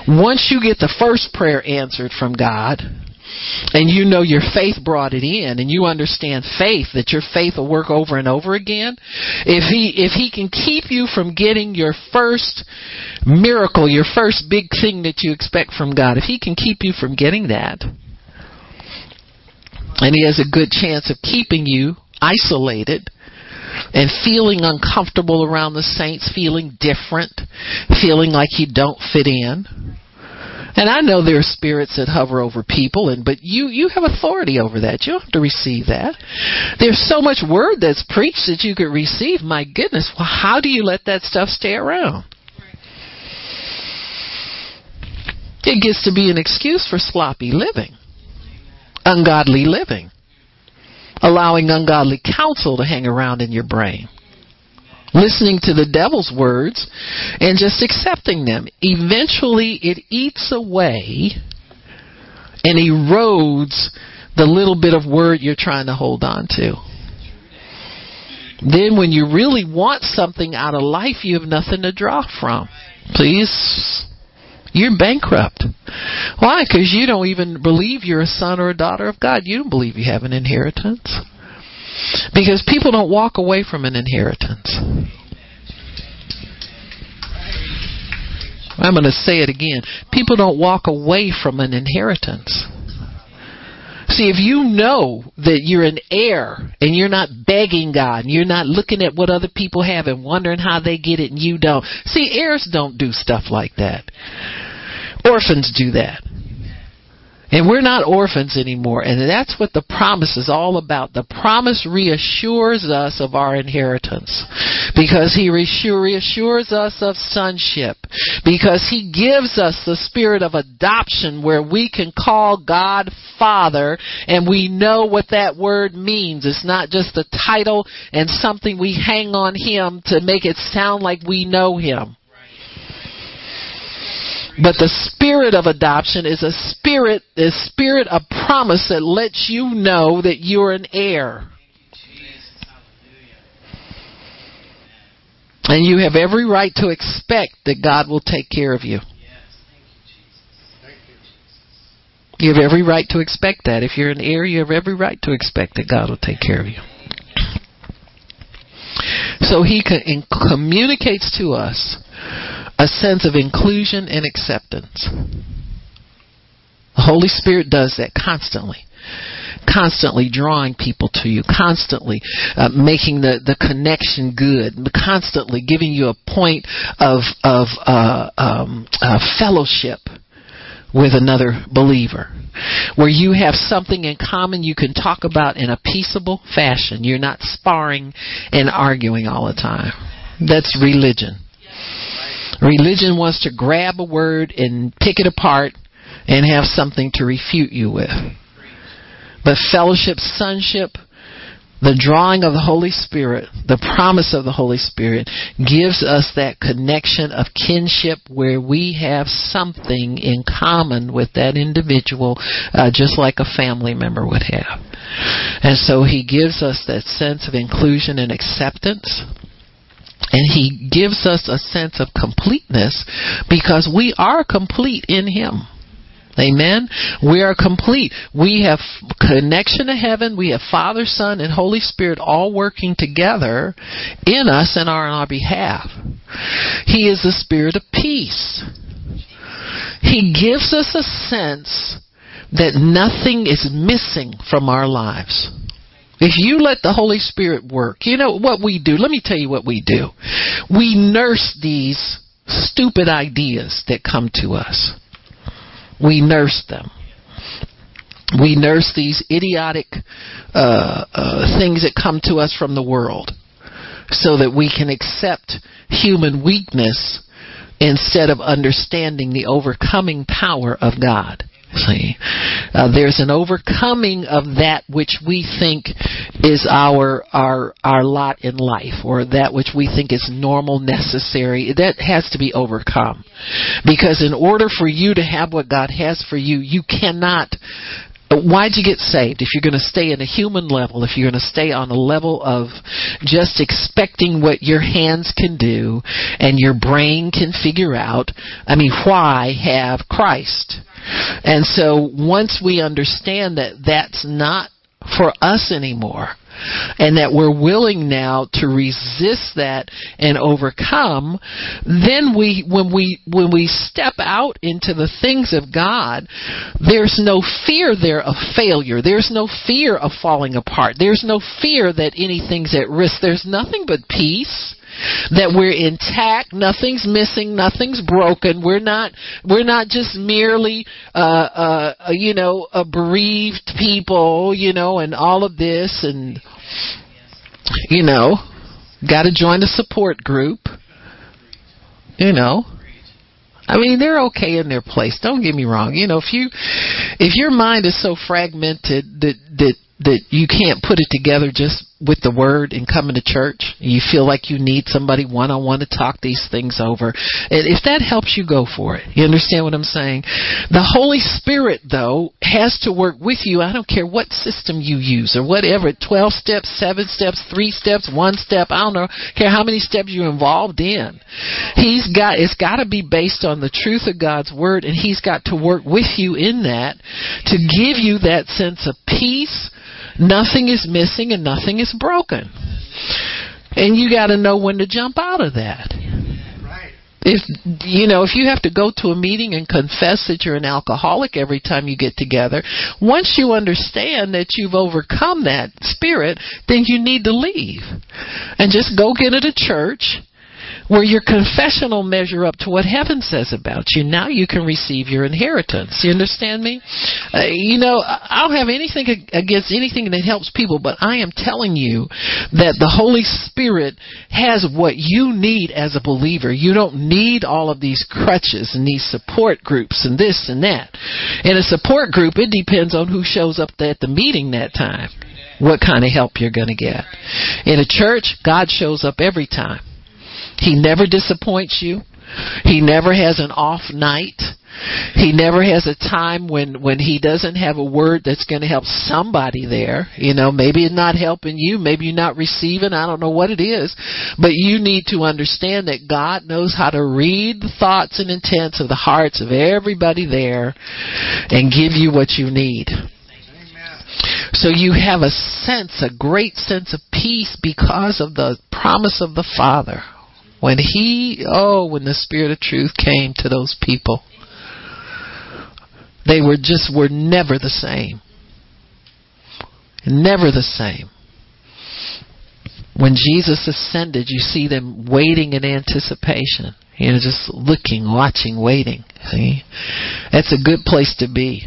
Once you get the first prayer answered from God, and you know your faith brought it in and you understand faith that your faith will work over and over again if he if he can keep you from getting your first miracle your first big thing that you expect from God if he can keep you from getting that and he has a good chance of keeping you isolated and feeling uncomfortable around the saints, feeling different, feeling like you don't fit in. And I know there are spirits that hover over people, and but you you have authority over that. You don't have to receive that. There's so much word that's preached that you could receive. My goodness, well, how do you let that stuff stay around? It gets to be an excuse for sloppy living, ungodly living, allowing ungodly counsel to hang around in your brain listening to the devil's words and just accepting them. Eventually, it eats away and erodes the little bit of word you're trying to hold on to. Then, when you really want something out of life, you have nothing to draw from. Please, you're bankrupt. Why? Because you don't even believe you're a son or a daughter of God. You don't believe you have an inheritance. Because people don't walk away from an inheritance. I'm going to say it again. People don't walk away from an inheritance. See, if you know that you're an heir and you're not begging God, and you're not looking at what other people have and wondering how they get it and you don't. See, heirs don't do stuff like that. Orphans do that. And we're not orphans anymore. And that's what the promise is all about. The promise reassures us of our inheritance. Because he reassures us of sonship. Because he gives us the spirit of adoption where we can call God Father and we know what that word means. It's not just a title and something we hang on him to make it sound like we know him. But the spirit of adoption is a spirit, a spirit of promise that lets you know that you're an heir. And you have every right to expect that God will take care of you. You have every right to expect that. If you're an heir, you have every right to expect that God will take care of you. So he communicates to us a sense of inclusion and acceptance. The Holy Spirit does that constantly. Constantly drawing people to you, constantly uh, making the, the connection good, constantly giving you a point of of uh, um, uh, fellowship with another believer, where you have something in common you can talk about in a peaceable fashion. You're not sparring and arguing all the time. That's religion. Religion wants to grab a word and pick it apart and have something to refute you with. But fellowship, sonship, the drawing of the Holy Spirit, the promise of the Holy Spirit, gives us that connection of kinship where we have something in common with that individual, uh, just like a family member would have. And so He gives us that sense of inclusion and acceptance. And he gives us a sense of completeness because we are complete in him. Amen. We are complete. We have connection to heaven. We have Father, Son, and Holy Spirit all working together in us and are on our behalf. He is the Spirit of peace. He gives us a sense that nothing is missing from our lives. If you let the Holy Spirit work, you know what we do. Let me tell you what we do. We nurse these stupid ideas that come to us. We nurse them. We nurse these idiotic uh, uh, things that come to us from the world so that we can accept human weakness instead of understanding the overcoming power of God. See, uh, there's an overcoming of that which we think is our our our lot in life, or that which we think is normal, necessary. That has to be overcome, because in order for you to have what God has for you, you cannot why'd you get saved? If you're going to stay in a human level if you're going to stay on a level of just expecting what your hands can do and your brain can figure out i mean why have christ and so once we understand that that's not for us anymore, and that we're willing now to resist that and overcome then we when we when we step out into the things of God there's no fear there of failure. There's no fear of falling apart. There's no fear that anything's at risk. There's nothing but peace that we're intact nothing's missing nothing's broken we're not we're not just merely uh uh you know a bereaved people you know and all of this and you know got to join a support group you know I mean, they're okay in their place. Don't get me wrong. You know, if you if your mind is so fragmented that that that you can't put it together just with the word and coming to church. You feel like you need somebody one on one to talk these things over. And if that helps you, go for it. You understand what I'm saying? The Holy Spirit, though, has to work with you. I don't care what system you use or whatever 12 steps, 7 steps, 3 steps, 1 step. I don't know, care how many steps you're involved in. He's got, it's got to be based on the truth of God's Word, and He's got to work with you in that to give you that sense of peace Nothing is missing and nothing is broken. And you got to know when to jump out of that. If you know, if you have to go to a meeting and confess that you're an alcoholic every time you get together, once you understand that you've overcome that spirit, then you need to leave and just go get at a church where your confessional measure up to what heaven says about you. Now you can receive your inheritance. You understand me? Uh, you know, I don't have anything against anything that helps people, but I am telling you that the Holy Spirit has what you need as a believer. You don't need all of these crutches and these support groups and this and that. In a support group, it depends on who shows up at the meeting that time what kind of help you're going to get. In a church, God shows up every time. He never disappoints you. He never has an off night. He never has a time when when he doesn't have a word that's going to help somebody there. You know, maybe it's not helping you, maybe you're not receiving, I don't know what it is, but you need to understand that God knows how to read the thoughts and intents of the hearts of everybody there and give you what you need. So you have a sense, a great sense of peace because of the promise of the Father. When He, oh, when the Spirit of truth came to those people, they were just, were never the same. Never the same. When Jesus ascended, you see them waiting in anticipation. You know, just looking, watching, waiting. See? That's a good place to be.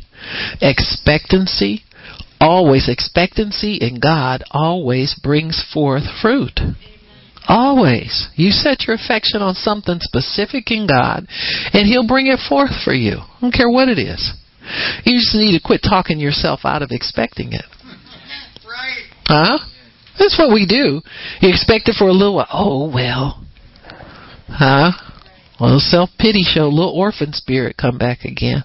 Expectancy, always expectancy in God always brings forth fruit. Always. You set your affection on something specific in God, and He'll bring it forth for you. I don't care what it is. You just need to quit talking yourself out of expecting it. Right. Huh? That's what we do. You expect it for a little while. Oh, well. Huh? Little self pity show, little orphan spirit come back again.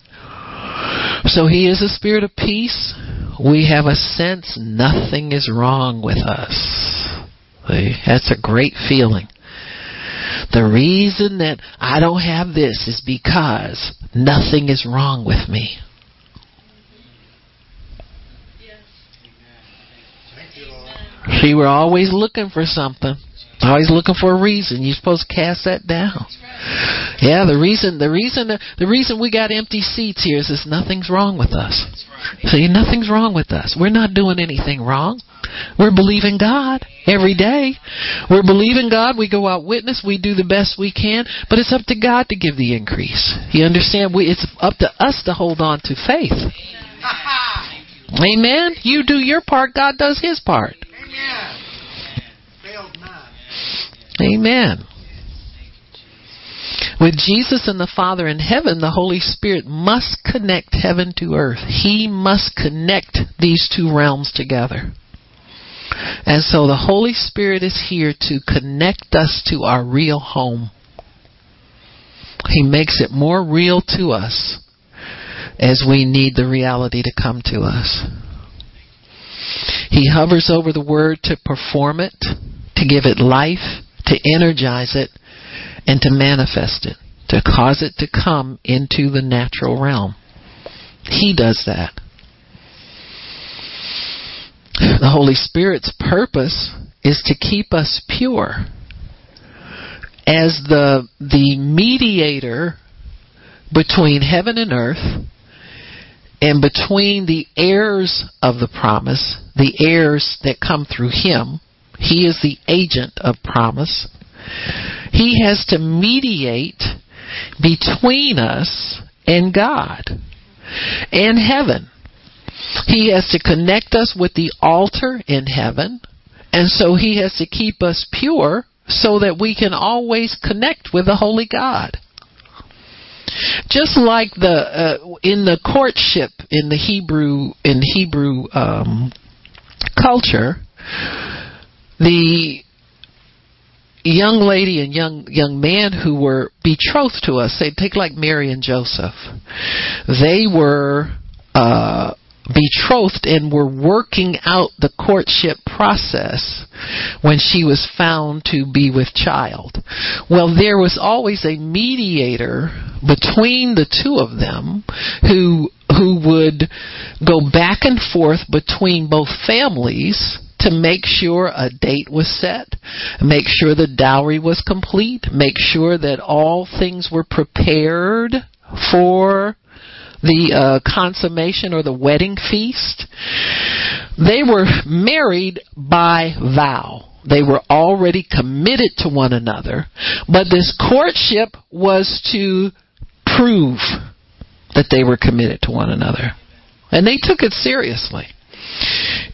So He is a spirit of peace, we have a sense nothing is wrong with us. That's a great feeling. The reason that I don't have this is because nothing is wrong with me. See, we're always looking for something. Always looking for a reason. You're supposed to cast that down. Yeah, the reason the reason the reason we got empty seats here is is nothing's wrong with us. See, nothing's wrong with us. We're not doing anything wrong. We're believing God every day. We're believing God. We go out witness. We do the best we can, but it's up to God to give the increase. You understand? We, it's up to us to hold on to faith. Amen. You do your part. God does His part. Amen. Amen. With Jesus and the Father in heaven, the Holy Spirit must connect heaven to earth. He must connect these two realms together. And so the Holy Spirit is here to connect us to our real home. He makes it more real to us as we need the reality to come to us. He hovers over the Word to perform it, to give it life, to energize it, and to manifest it, to cause it to come into the natural realm. He does that. The Holy Spirit's purpose is to keep us pure. As the the mediator between heaven and earth and between the heirs of the promise, the heirs that come through him, he is the agent of promise. He has to mediate between us and God and heaven. He has to connect us with the altar in heaven, and so he has to keep us pure so that we can always connect with the holy God. Just like the uh, in the courtship in the Hebrew in Hebrew um, culture, the young lady and young young man who were betrothed to us, say take like Mary and Joseph. They were uh betrothed and were working out the courtship process when she was found to be with child. Well, there was always a mediator between the two of them who who would go back and forth between both families to make sure a date was set, make sure the dowry was complete, make sure that all things were prepared for the uh, consummation or the wedding feast. They were married by vow. They were already committed to one another, but this courtship was to prove that they were committed to one another. And they took it seriously.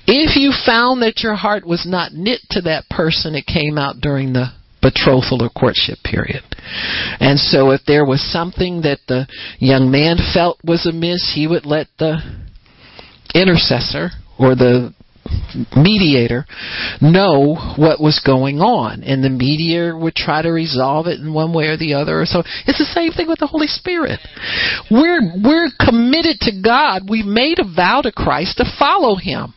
If you found that your heart was not knit to that person, it came out during the betrothal or courtship period. And so if there was something that the young man felt was amiss, he would let the intercessor or the mediator know what was going on. And the mediator would try to resolve it in one way or the other. So it's the same thing with the holy spirit. We're we're committed to god. We've made a vow to christ to follow him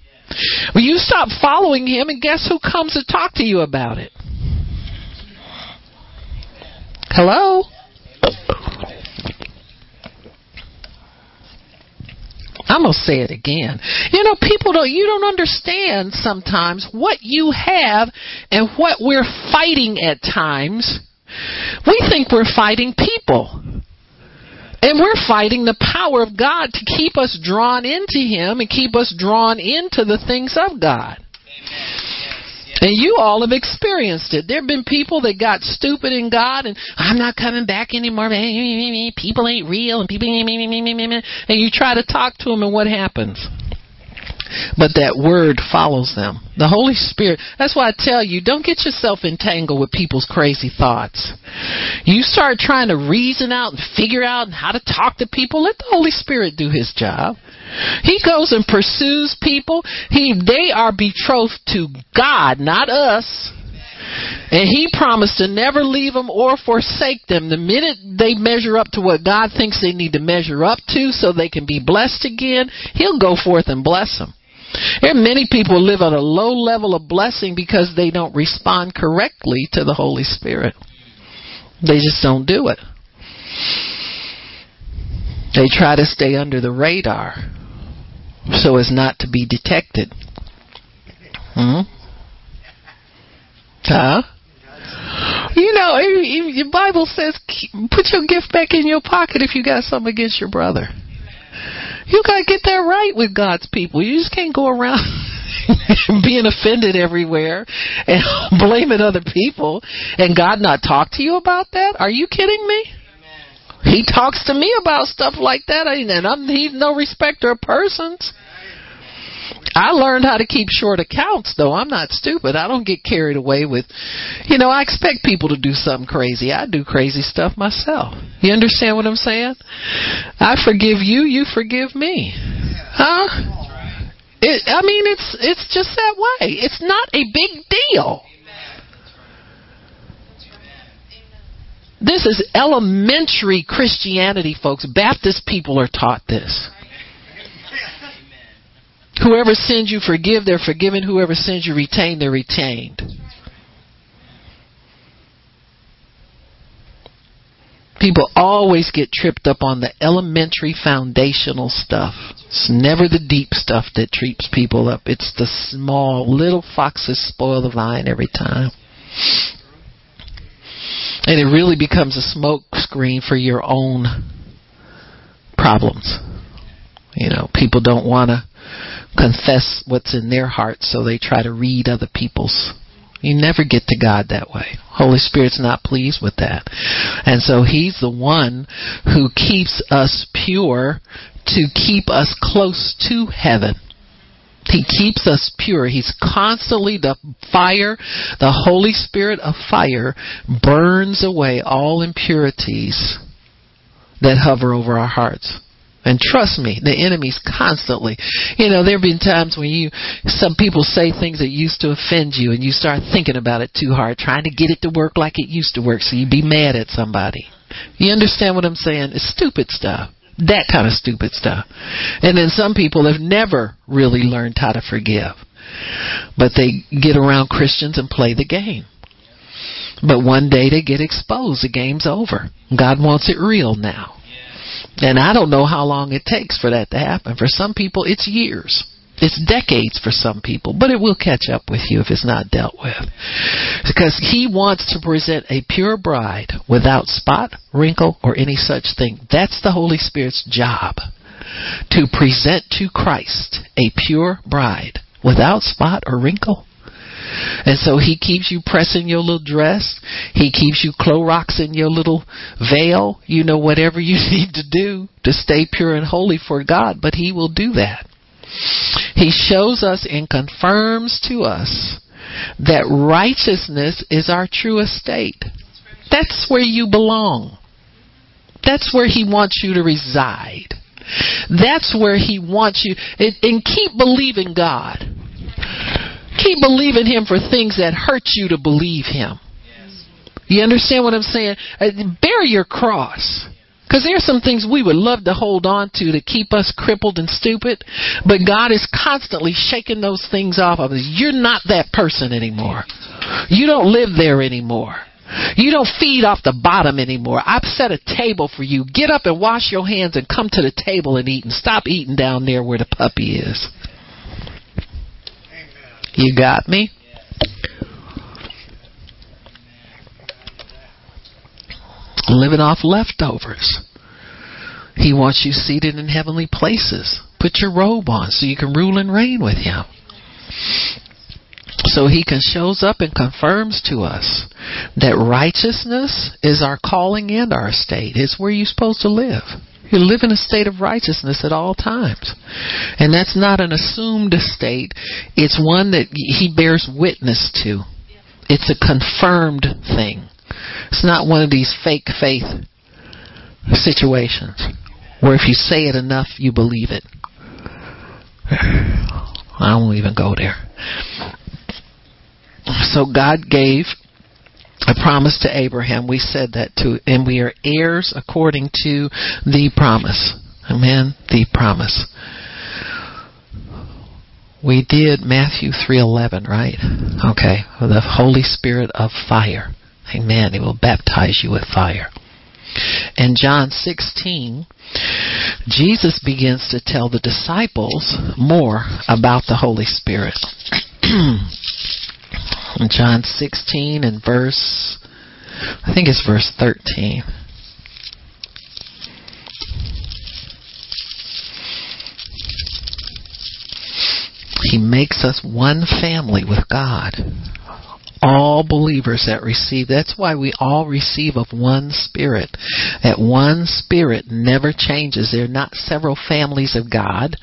well you stop following him and guess who comes to talk to you about it hello I'm gonna say it again. You know, people don't you don't understand sometimes what you have and what we're fighting at times. We think we're fighting people. And we're fighting the power of God to keep us drawn into Him and keep us drawn into the things of God. And you all have experienced it. There have been people that got stupid in God and I'm not coming back anymore. People ain't real and people and you try to talk to them and what happens? But that word follows them. The Holy Spirit. That's why I tell you, don't get yourself entangled with people's crazy thoughts. You start trying to reason out and figure out how to talk to people. Let the Holy Spirit do His job. He goes and pursues people. He they are betrothed to God, not us. And he promised to never leave them or forsake them the minute they measure up to what God thinks they need to measure up to so they can be blessed again, he'll go forth and bless them. There are many people live on a low level of blessing because they don't respond correctly to the Holy Spirit. They just don't do it. They try to stay under the radar so as not to be detected. Hmm? Huh? You know, your Bible says put your gift back in your pocket if you got something against your brother. You got to get that right with God's people. You just can't go around being offended everywhere and blaming other people and God not talk to you about that. Are you kidding me? He talks to me about stuff like that, and I'm, he's no respecter of persons. I learned how to keep short accounts, though. I'm not stupid. I don't get carried away with, you know, I expect people to do something crazy. I do crazy stuff myself. You understand what I'm saying? I forgive you, you forgive me. Huh? It, I mean, it's it's just that way. It's not a big deal. This is elementary Christianity, folks. Baptist people are taught this. Whoever sins you forgive, they're forgiven. Whoever sins you retain, they're retained. People always get tripped up on the elementary foundational stuff. It's never the deep stuff that trips people up. It's the small little foxes spoil the vine every time. And it really becomes a smoke screen for your own problems. You know, people don't want to confess what's in their hearts, so they try to read other people's. You never get to God that way. Holy Spirit's not pleased with that. And so He's the one who keeps us pure to keep us close to heaven. He keeps us pure. He's constantly the fire, the Holy Spirit of fire burns away all impurities that hover over our hearts. And trust me, the enemy's constantly. You know, there have been times when you, some people say things that used to offend you and you start thinking about it too hard, trying to get it to work like it used to work so you be mad at somebody. You understand what I'm saying? It's stupid stuff. That kind of stupid stuff. And then some people have never really learned how to forgive. But they get around Christians and play the game. But one day they get exposed. The game's over. God wants it real now. And I don't know how long it takes for that to happen. For some people, it's years. It's decades for some people, but it will catch up with you if it's not dealt with. Because he wants to present a pure bride without spot, wrinkle, or any such thing. That's the Holy Spirit's job. To present to Christ a pure bride without spot or wrinkle. And so he keeps you pressing your little dress. He keeps you Clorox in your little veil. You know, whatever you need to do to stay pure and holy for God, but he will do that. He shows us and confirms to us that righteousness is our true estate. That's where you belong. That's where he wants you to reside. That's where he wants you. And keep believing God. Keep believing him for things that hurt you to believe him. You understand what I'm saying? Uh, bear your cross. Because there's some things we would love to hold on to to keep us crippled and stupid, but God is constantly shaking those things off of us. You're not that person anymore. You don't live there anymore. You don't feed off the bottom anymore. I've set a table for you. Get up and wash your hands and come to the table and eat and stop eating down there where the puppy is. You got me? living off leftovers. He wants you seated in heavenly places. Put your robe on so you can rule and reign with him. So he can shows up and confirms to us that righteousness is our calling and our state. It's where you're supposed to live. You live in a state of righteousness at all times. And that's not an assumed state. It's one that he bears witness to. It's a confirmed thing. It's not one of these fake faith situations where if you say it enough, you believe it. I won't even go there. So God gave a promise to Abraham. We said that too, and we are heirs according to the promise. Amen. The promise. We did Matthew 3:11, right? Okay. The Holy Spirit of fire. Amen. He will baptize you with fire. In John 16, Jesus begins to tell the disciples more about the Holy Spirit. John 16 and verse, I think it's verse 13. He makes us one family with God all believers that receive. That's why we all receive of one spirit. That one spirit never changes. They're not several families of God.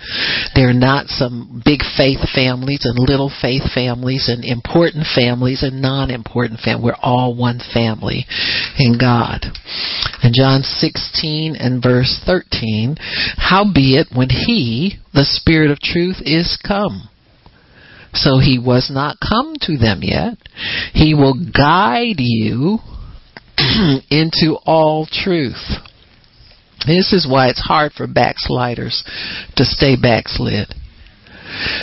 They're not some big faith families and little faith families and important families and non-important families. We're all one family in God. In John 16 and verse 13, howbeit when he, the Spirit of truth, is come, so he was not come to them yet. He will guide you into all truth. This is why it's hard for backsliders to stay backslid.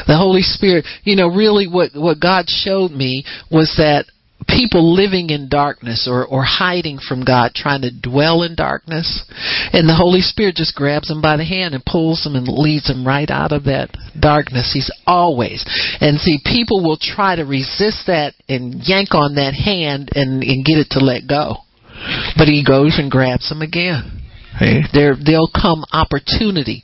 The Holy Spirit, you know, really what, what God showed me was that people living in darkness or, or hiding from God, trying to dwell in darkness. And the Holy Spirit just grabs them by the hand and pulls them and leads them right out of that darkness. He's always. And see, people will try to resist that and yank on that hand and, and get it to let go. But he goes and grabs them again. There, there'll come opportunity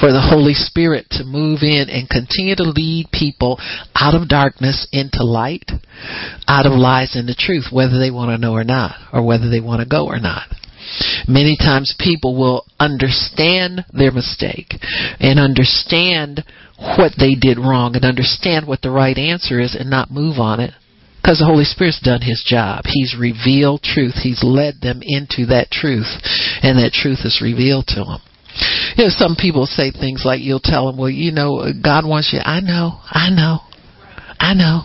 for the Holy Spirit to move in and continue to lead people out of darkness into light, out of lies into truth, whether they want to know or not, or whether they want to go or not. Many times people will understand their mistake and understand what they did wrong and understand what the right answer is and not move on it because the Holy Spirit's done His job. He's revealed truth. He's led them into that truth, and that truth is revealed to them. You know, some people say things like, you'll tell them, well, you know, God wants you. I know, I know, I know.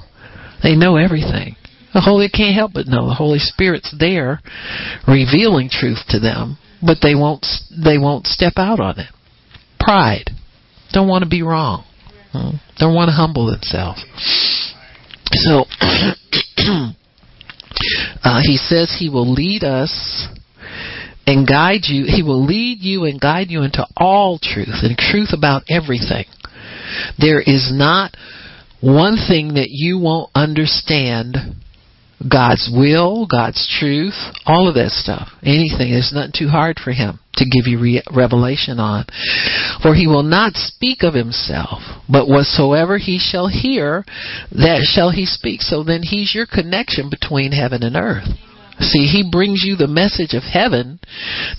They know everything. The Holy can't help but know. The Holy Spirit's there, revealing truth to them, but they won't. They won't step out on it. Pride. Don't want to be wrong. Hmm? Don't want to humble themselves. So uh, he says he will lead us and guide you. He will lead you and guide you into all truth and truth about everything. There is not one thing that you won't understand God's will, God's truth, all of that stuff. Anything. There's nothing too hard for him to give you re- revelation on. For he will not speak of himself, but whatsoever he shall hear, that shall he speak. So then he's your connection between heaven and earth. See, he brings you the message of heaven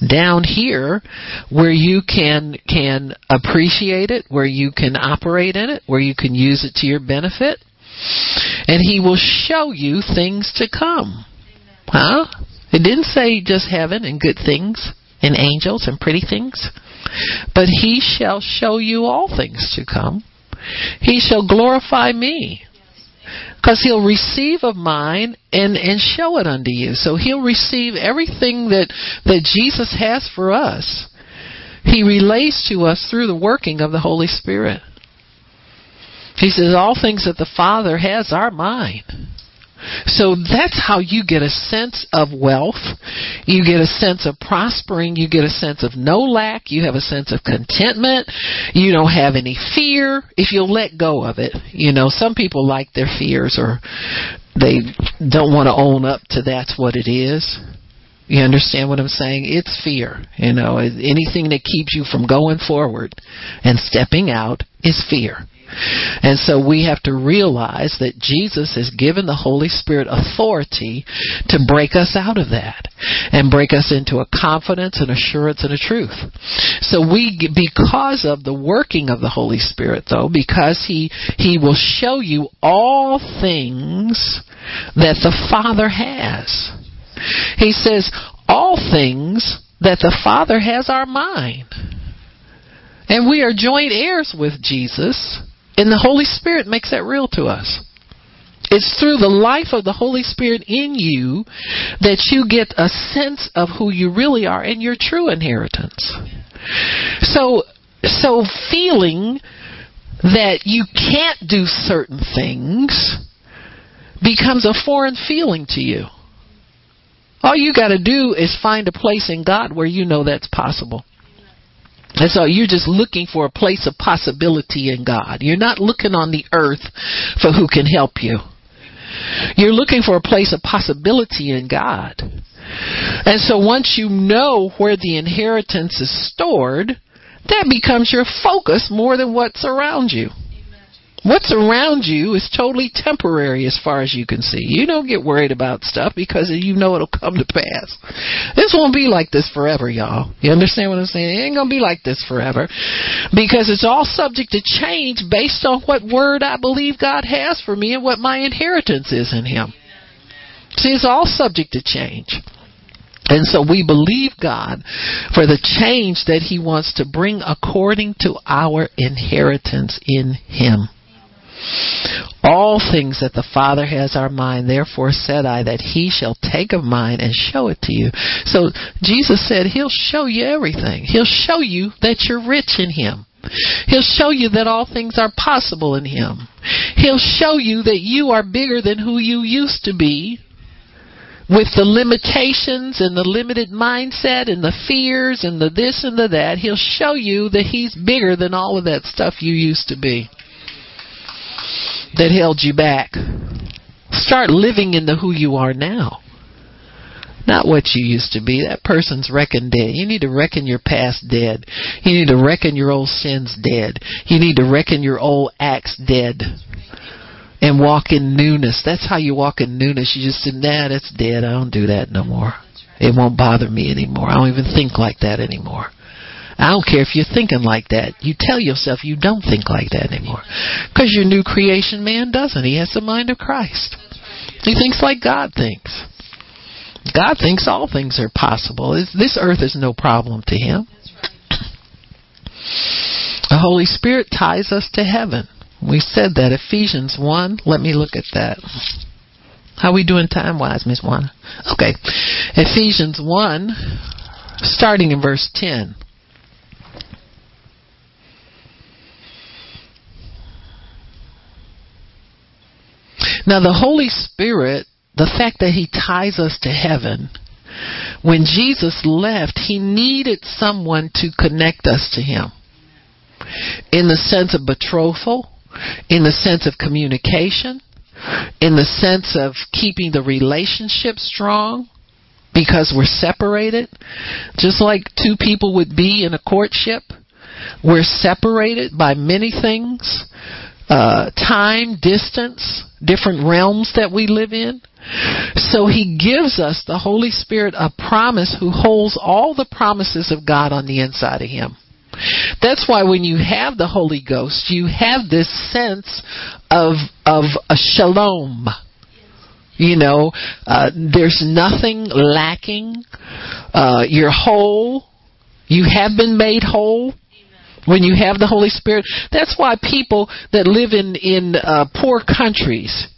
down here where you can can appreciate it, where you can operate in it, where you can use it to your benefit. And he will show you things to come. Huh? It didn't say just heaven and good things and angels and pretty things. But he shall show you all things to come. He shall glorify me because he'll receive of mine and and show it unto you. So he'll receive everything that that Jesus has for us. He relays to us through the working of the Holy Spirit. He says all things that the Father has are mine. So that's how you get a sense of wealth. You get a sense of prospering. You get a sense of no lack. You have a sense of contentment. You don't have any fear if you'll let go of it. You know, some people like their fears or they don't want to own up to that's what it is. You understand what I'm saying? It's fear. You know, anything that keeps you from going forward and stepping out is fear. And so we have to realize that Jesus has given the Holy Spirit authority to break us out of that and break us into a confidence and assurance and a truth. So we, because of the working of the Holy Spirit though, because He, He will show you all things that the Father has. He says, all things that the Father has are mine. And we are joint heirs with Jesus and the Holy Spirit makes that real to us. It's through the life of the Holy Spirit in you that you get a sense of who you really are and your true inheritance. So, so feeling that you can't do certain things becomes a foreign feeling to you. All you got to do is find a place in God where you know that's possible. And so you're just looking for a place of possibility in God. You're not looking on the earth for who can help you. You're looking for a place of possibility in God. And so once you know where the inheritance is stored, that becomes your focus more than what's around you. What's around you is totally temporary as far as you can see. You don't get worried about stuff because you know it'll come to pass. This won't be like this forever, y'all. You understand what I'm saying? It ain't going to be like this forever because it's all subject to change based on what word I believe God has for me and what my inheritance is in Him. See, it's all subject to change. And so we believe God for the change that He wants to bring according to our inheritance in Him. All things that the Father has are mine, therefore said I that he shall take of mine and show it to you. So Jesus said he'll show you everything. He'll show you that you're rich in him. He'll show you that all things are possible in him. He'll show you that you are bigger than who you used to be with the limitations and the limited mindset and the fears and the this and the that, he'll show you that he's bigger than all of that stuff you used to be that held you back. Start living in the who you are now. Not what you used to be. That person's reckoned dead. You need to reckon your past dead. You need to reckon your old sins dead. You need to reckon your old acts dead. And walk in newness. That's how you walk in newness. You just say, nah, that's dead. I don't do that no more. It won't bother me anymore. I don't even think like that anymore. I don't care if you're thinking like that. You tell yourself you don't think like that anymore. Because your new creation man doesn't. He has the mind of Christ. He thinks like God thinks. God thinks all things are possible. This earth is no problem to him. The Holy Spirit ties us to heaven. We said that. Ephesians 1. Let me look at that. How we doing time wise, Miss Juana? Okay. Ephesians 1, starting in verse 10. Now, the Holy Spirit, the fact that He ties us to heaven, when Jesus left, He needed someone to connect us to Him in the sense of betrothal, in the sense of communication, in the sense of keeping the relationship strong because we're separated, just like two people would be in a courtship. We're separated by many things uh, time, distance, different realms that we live in. So he gives us the Holy Spirit a promise who holds all the promises of God on the inside of him. That's why when you have the Holy Ghost, you have this sense of of a shalom. You know, uh, there's nothing lacking. Uh, you're whole. You have been made whole when you have the Holy Spirit. That's why people that live in in uh, poor countries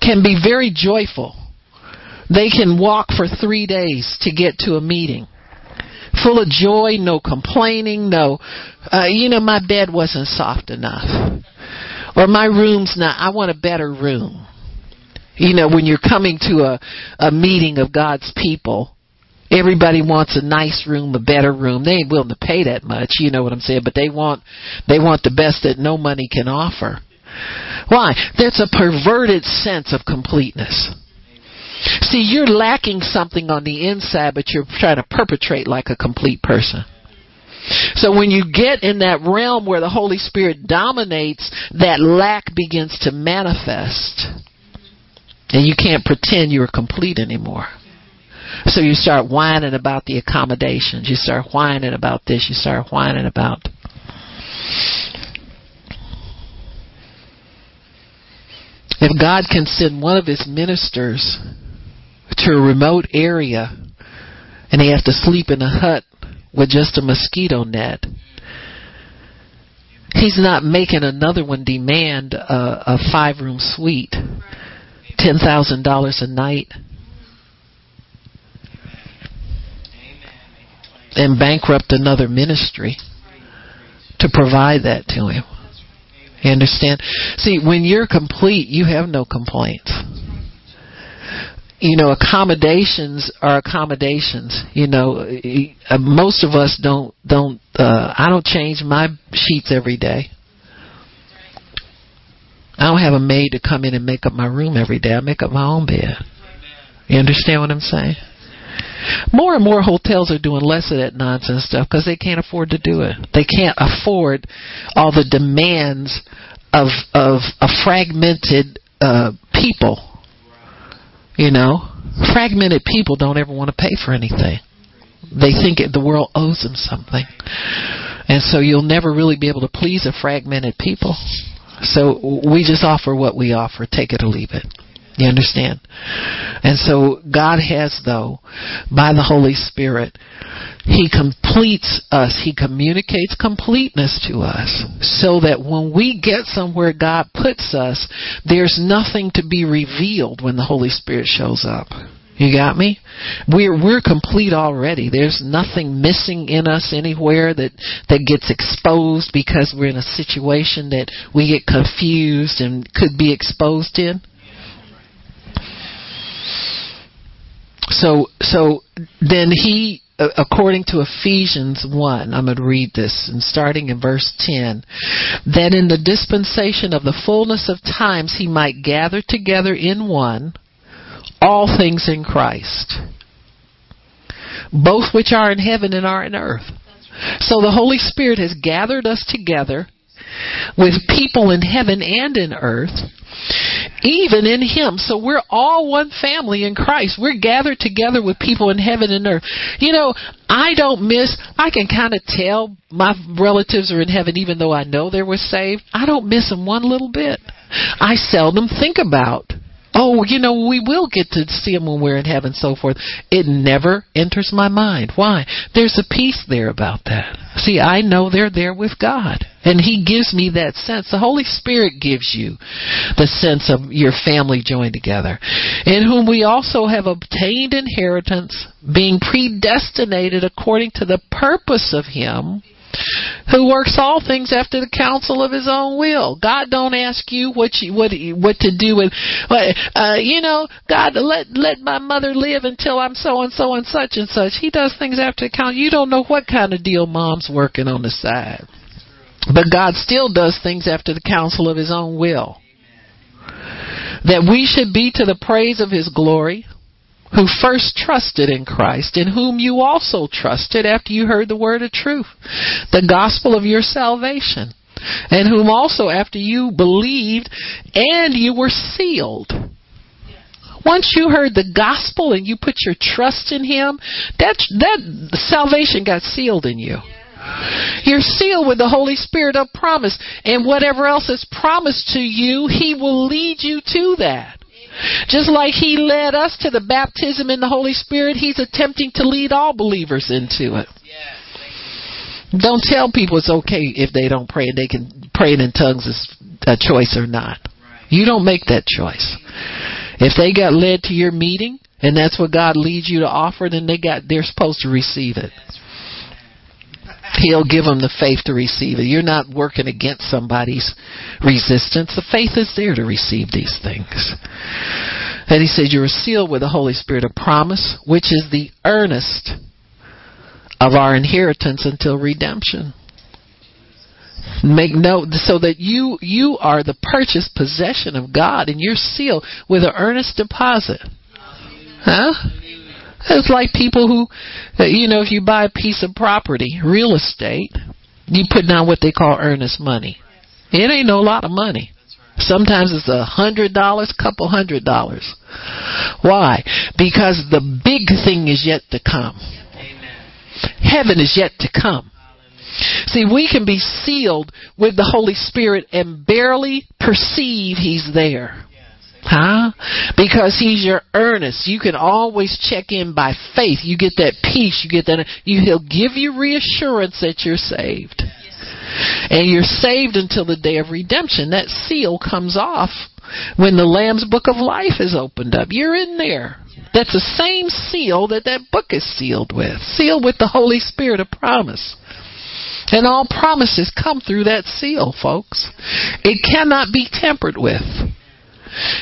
can be very joyful. They can walk for three days to get to a meeting full of joy, no complaining, no, uh, you know, my bed wasn't soft enough. Or my room's not, I want a better room. You know, when you're coming to a, a meeting of God's people, everybody wants a nice room, a better room. They ain't willing to pay that much, you know what I'm saying, but they want, they want the best that no money can offer. Why? That's a perverted sense of completeness. See, you're lacking something on the inside, but you're trying to perpetrate like a complete person. So when you get in that realm where the Holy Spirit dominates, that lack begins to manifest. And you can't pretend you're complete anymore. So you start whining about the accommodations. You start whining about this. You start whining about. If God can send one of his ministers to a remote area and he has to sleep in a hut with just a mosquito net. He's not making another one demand a, a five room suite, ten thousand dollars a night, and bankrupt another ministry to provide that to him. You understand? See, when you're complete, you have no complaints. You know accommodations are accommodations. You know uh, most of us don't don't uh i don't change my sheets every day. I don't have a maid to come in and make up my room every day. I make up my own bed. You understand what i'm saying more and more hotels are doing less of that nonsense stuff because they can't afford to do it they can't afford all the demands of of a fragmented uh people you know, fragmented people don't ever want to pay for anything. They think the world owes them something. And so you'll never really be able to please a fragmented people. So we just offer what we offer, take it or leave it. You understand? And so God has, though, by the Holy Spirit, He completes us. He communicates completeness to us so that when we get somewhere God puts us, there's nothing to be revealed when the Holy Spirit shows up. You got me? We're we're complete already. There's nothing missing in us anywhere that that gets exposed because we're in a situation that we get confused and could be exposed in. So, so then he, uh, according to Ephesians 1, I'm going to read this, and starting in verse 10, that in the dispensation of the fullness of times he might gather together in one all things in Christ, both which are in heaven and are in earth. So the Holy Spirit has gathered us together with people in heaven and in earth even in him. So we're all one family in Christ. We're gathered together with people in heaven and earth. You know, I don't miss, I can kind of tell my relatives are in heaven even though I know they were saved. I don't miss them one little bit. I seldom think about Oh, you know, we will get to see him when we're in heaven, so forth. It never enters my mind. Why? There's a peace there about that. See, I know they're there with God. And He gives me that sense. The Holy Spirit gives you the sense of your family joined together. In whom we also have obtained inheritance, being predestinated according to the purpose of Him who works all things after the counsel of his own will. God don't ask you what you what what to do with uh you know, God let let my mother live until I'm so and so and such and such. He does things after the counsel. You don't know what kind of deal mom's working on the side. But God still does things after the counsel of his own will. that we should be to the praise of his glory, who first trusted in Christ, in whom you also trusted after you heard the word of truth, the gospel of your salvation, and whom also after you believed and you were sealed. Once you heard the gospel and you put your trust in him, that that salvation got sealed in you. You're sealed with the Holy Spirit of promise. And whatever else is promised to you, He will lead you to that. Just like He led us to the baptism in the Holy Spirit, He's attempting to lead all believers into it. Don't tell people it's okay if they don't pray and they can pray in tongues is a choice or not. You don't make that choice. If they got led to your meeting and that's what God leads you to offer, then they got they're supposed to receive it. He'll give them the faith to receive it. You're not working against somebody's resistance. The faith is there to receive these things. And he says, You are sealed with the Holy Spirit of promise, which is the earnest of our inheritance until redemption. Make note so that you you are the purchased possession of God and you're sealed with an earnest deposit. Huh? It's like people who, uh, you know, if you buy a piece of property, real estate, you put down what they call earnest money. It ain't no lot of money. Sometimes it's a hundred dollars, couple hundred dollars. Why? Because the big thing is yet to come. Heaven is yet to come. See, we can be sealed with the Holy Spirit and barely perceive He's there. Huh? Because he's your earnest. You can always check in by faith. You get that peace. You get that. You, he'll give you reassurance that you're saved. And you're saved until the day of redemption. That seal comes off when the Lamb's Book of Life is opened up. You're in there. That's the same seal that that book is sealed with. Sealed with the Holy Spirit of promise. And all promises come through that seal, folks. It cannot be tampered with.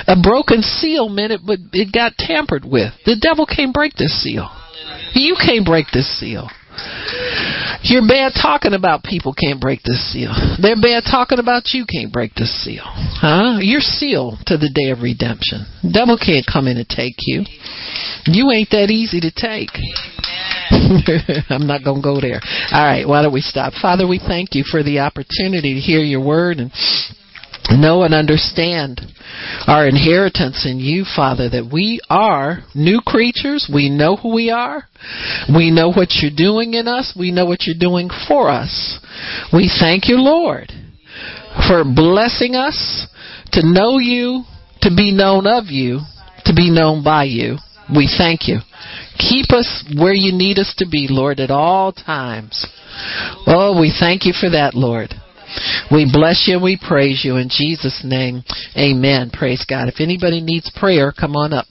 A broken seal meant it, but it got tampered with. The devil can't break this seal. You can't break this seal. Your bad talking about people can't break this seal. Their bad talking about you can't break this seal. Huh? You're sealed to the day of redemption. Devil can't come in and take you. You ain't that easy to take. I'm not going to go there. All right, why don't we stop? Father, we thank you for the opportunity to hear your word and know and understand our inheritance in you, Father, that we are new creatures. We know who we are. We know what you're doing in us. We know what you're doing for us. We thank you, Lord, for blessing us to know you, to be known of you, to be known by you. We thank you. Keep us where you need us to be, Lord, at all times. Oh, we thank you for that, Lord. We bless you. We praise you in Jesus' name. Amen. Praise God. If anybody needs prayer, come on up.